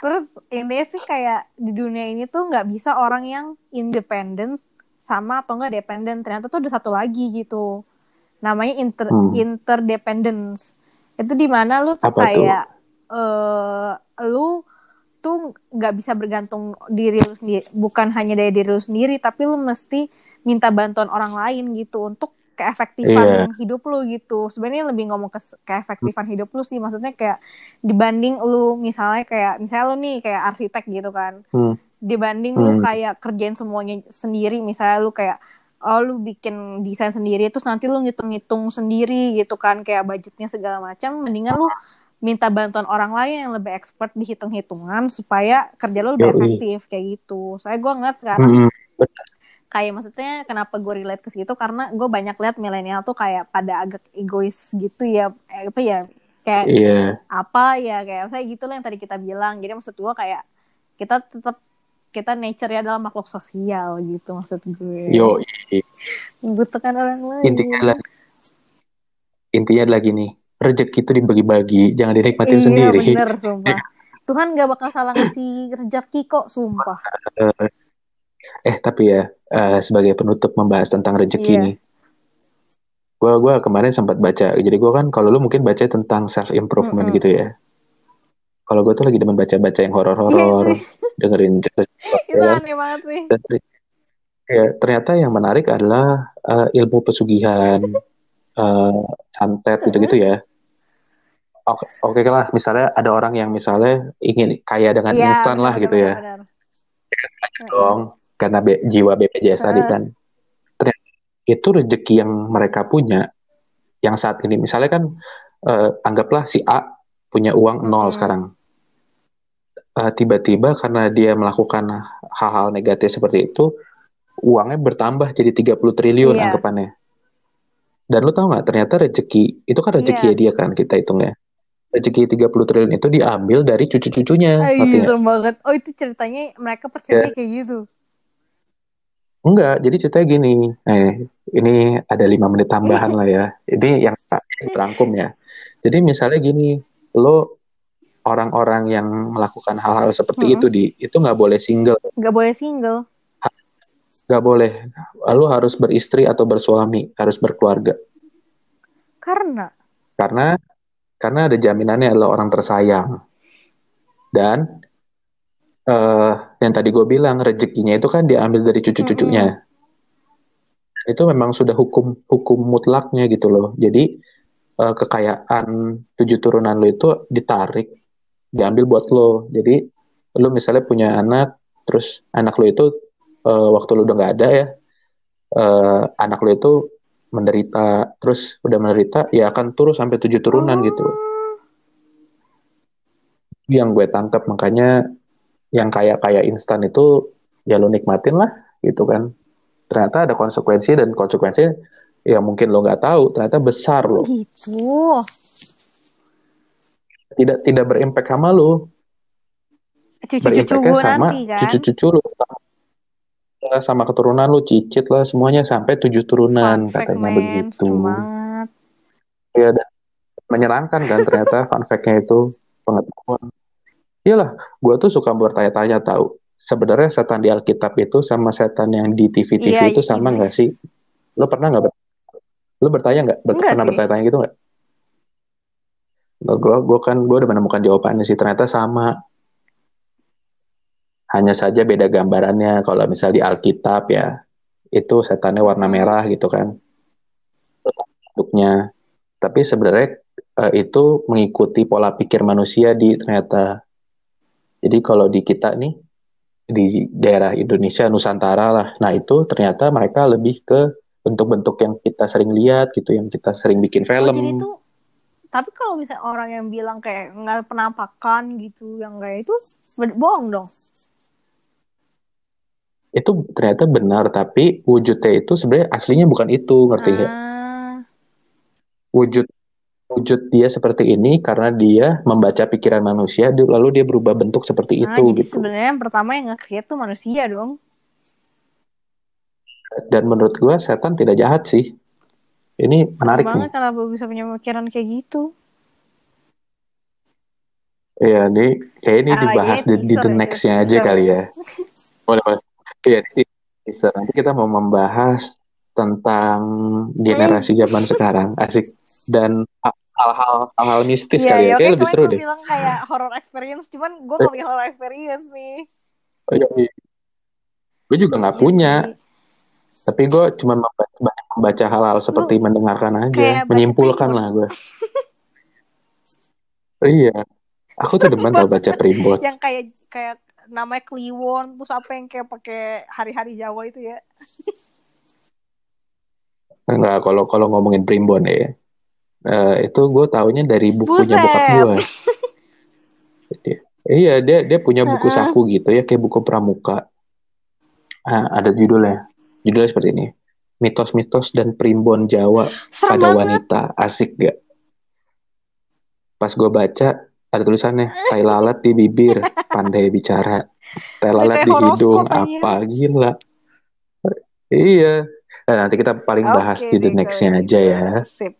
Terus intinya sih kayak di dunia ini tuh nggak bisa orang yang independen sama atau enggak dependent. Ternyata tuh ada satu lagi gitu. Namanya inter Hmm. interdependence. Itu di mana lu tuh Apa kayak eh lu tuh nggak bisa bergantung diri lu sendiri, bukan hanya dari diri lu sendiri, tapi lu mesti minta bantuan orang lain gitu untuk keefektifan hidup lu gitu. Sebenarnya lebih ngomong ke keefektifan hidup lu sih, maksudnya kayak dibanding lu misalnya kayak misalnya lu nih kayak arsitek gitu kan. Hmm. Dibanding lu Hmm. kayak kerjain semuanya sendiri, misalnya lu kayak oh lu bikin desain sendiri terus nanti lu ngitung-ngitung sendiri gitu kan kayak budgetnya segala macam, mendingan lu minta bantuan orang lain yang lebih expert di hitung-hitungan supaya kerja lu lebih Yoi. efektif kayak gitu. Saya gue ngeliat sekarang Mm-mm. kayak maksudnya kenapa gue relate ke situ karena gue banyak lihat milenial tuh kayak pada agak egois gitu ya eh, apa ya kayak Iya. apa ya kayak saya gitu lah yang tadi kita bilang jadi maksud gue kayak kita tetap kita nature ya adalah makhluk sosial gitu maksud gue Yo, membutuhkan orang lain intinya adalah intinya adalah gini, rezeki itu dibagi-bagi, jangan dinikmatin iya sendiri. bener sumpah Tuhan gak bakal salah ngasih rezeki kok sumpah Eh, tapi ya eh, sebagai penutup membahas tentang rezeki Iya. nih. Gua gua kemarin sempat baca. Jadi gua kan kalau lu mungkin baca tentang self improvement Mm-mm. gitu ya. Kalau gue tuh lagi demen baca-baca yang horor-horor, dengerin cerita Iya, itu aneh banget sih ya, ternyata yang menarik adalah eh, ilmu pesugihan, eh, santet gitu-gitu ya. oke oke lah misalnya ada orang yang misalnya ingin kaya dengan Iya, instan lah gitu benar, ya benar. dong karena be- jiwa BPJS tadi kan ternyata itu rezeki yang mereka punya yang saat ini misalnya kan eh, anggaplah si A punya uang nol Mm-mm. sekarang Eh, tiba-tiba karena dia melakukan hal-hal negatif seperti itu uangnya bertambah jadi 30 triliun Iya. anggapannya dan lu tahu nggak ternyata rezeki itu kan rezeki Iya. dia kan kita hitungnya rezeki 30 triliun itu diambil dari cucu-cucunya nggak? serem banget. Oh itu ceritanya mereka percaya kayak gitu. Enggak, jadi ceritanya gini. Eh, ini ada lima menit tambahan lah ya. Ini yang terangkum ya. Jadi misalnya gini, lo orang-orang yang melakukan hal-hal seperti Mm-mm. itu di itu nggak boleh single, Gak boleh single. Nggak boleh. Lo harus beristri atau bersuami, harus berkeluarga. Karena Karena karena ada jaminannya lo orang tersayang. Dan eh yang tadi gue bilang rezekinya itu kan diambil dari cucu-cucunya. Itu memang sudah hukum hukum mutlaknya gitu loh. Jadi eh, kekayaan tujuh turunan lo itu ditarik, diambil buat lo. Jadi lo misalnya punya anak, terus anak lo itu eh, waktu lo udah nggak ada ya, eh, anak lo itu menderita, terus udah menderita, ya akan turun sampai tujuh turunan gitu. Yang gue tangkap makanya yang kayak kayak instan itu ya lo nikmatin lah gitu kan. Ternyata ada konsekuensi dan konsekuensinya ya mungkin lo nggak tahu, ternyata besar lo. gitu. Tidak tidak berimpact sama lo, Cucu-cucu gue sama nanti kan. cucu-cucu lo. Ya, sama keturunan lo cicit lah semuanya sampai tujuh turunan Fun fact, katanya man. begitu. Banget. Ya dan menyenangkan kan ternyata fun fact-nya itu pengetahuan. Iyalah, gue tuh suka bertanya-tanya tahu. Sebenarnya setan di Alkitab itu sama setan yang di TV-TV Iya, itu sama nggak sih? Lo pernah nggak? ber- Lo bertanya nggak? Ber- pernah sih. bertanya-tanya gitu nggak? Gue gue kan gue udah menemukan jawabannya sih. Ternyata sama. Hanya saja beda gambarannya. Kalau misal di Alkitab ya, itu setannya warna merah gitu kan. Bentuknya. Tapi sebenarnya eh, itu mengikuti pola pikir manusia di ternyata. Jadi kalau di kita nih di daerah Indonesia Nusantara lah, nah itu ternyata mereka lebih ke bentuk-bentuk yang kita sering lihat gitu, yang kita sering bikin Oh, film. jadi tuh tapi kalau misalnya orang yang bilang kayak nggak penampakan gitu yang kayak itu bohong dong Itu ternyata benar, tapi wujudnya itu sebenarnya aslinya bukan itu, ngerti nggak? ah Wujud wujud dia seperti ini karena dia membaca pikiran manusia, lalu dia berubah bentuk seperti ah, itu jadi gitu. sebenarnya yang pertama yang nge-create tuh manusia dong Dan menurut gua setan tidak jahat sih. Ini menarik banget kenapa bisa punya pikiran kayak gitu Iya, ini kayak ini Ah, dibahas iya, di, di the ya, next-nya aja kali ya. Boleh, boleh. Iya. Nanti kita mau membahas tentang generasi zaman sekarang. Asik. Dan ha- hal-hal hal-hal mistis Iya, kali ya. ya, Kayak lebih seru deh. bilang kayak horror experience, cuman gue gak punya horror experience nih. Oh, iya, iya. Gue juga nggak Iya punya. sih. Tapi gue cuma membaca, membaca hal-hal seperti mendengarkan aja. Menyimpulkan lah gue. Iya. Aku tuh demen tau baca primbon. Yang kayak kayak namanya Kliwon, terus apa yang kayak pakai hari-hari Jawa itu ya. Enggak, kalau kalau ngomongin primbon ya. eh, itu gue taunya dari bukunya Buset. bokap gue. Iya, dia dia punya buku Heeh. saku gitu ya, kayak buku pramuka. Ah, ada judulnya. Judulnya seperti ini. Mitos-mitos dan primbon Jawa Serem pada banget. wanita. Asik gak? Pas gue baca, ada tulisannya, tai lalat di bibir, pandai bicara. Tai lalat di hidung, apa gila. Iya. Nah, nanti kita paling bahas Oke di the next-nya aja gitu. ya. Sip.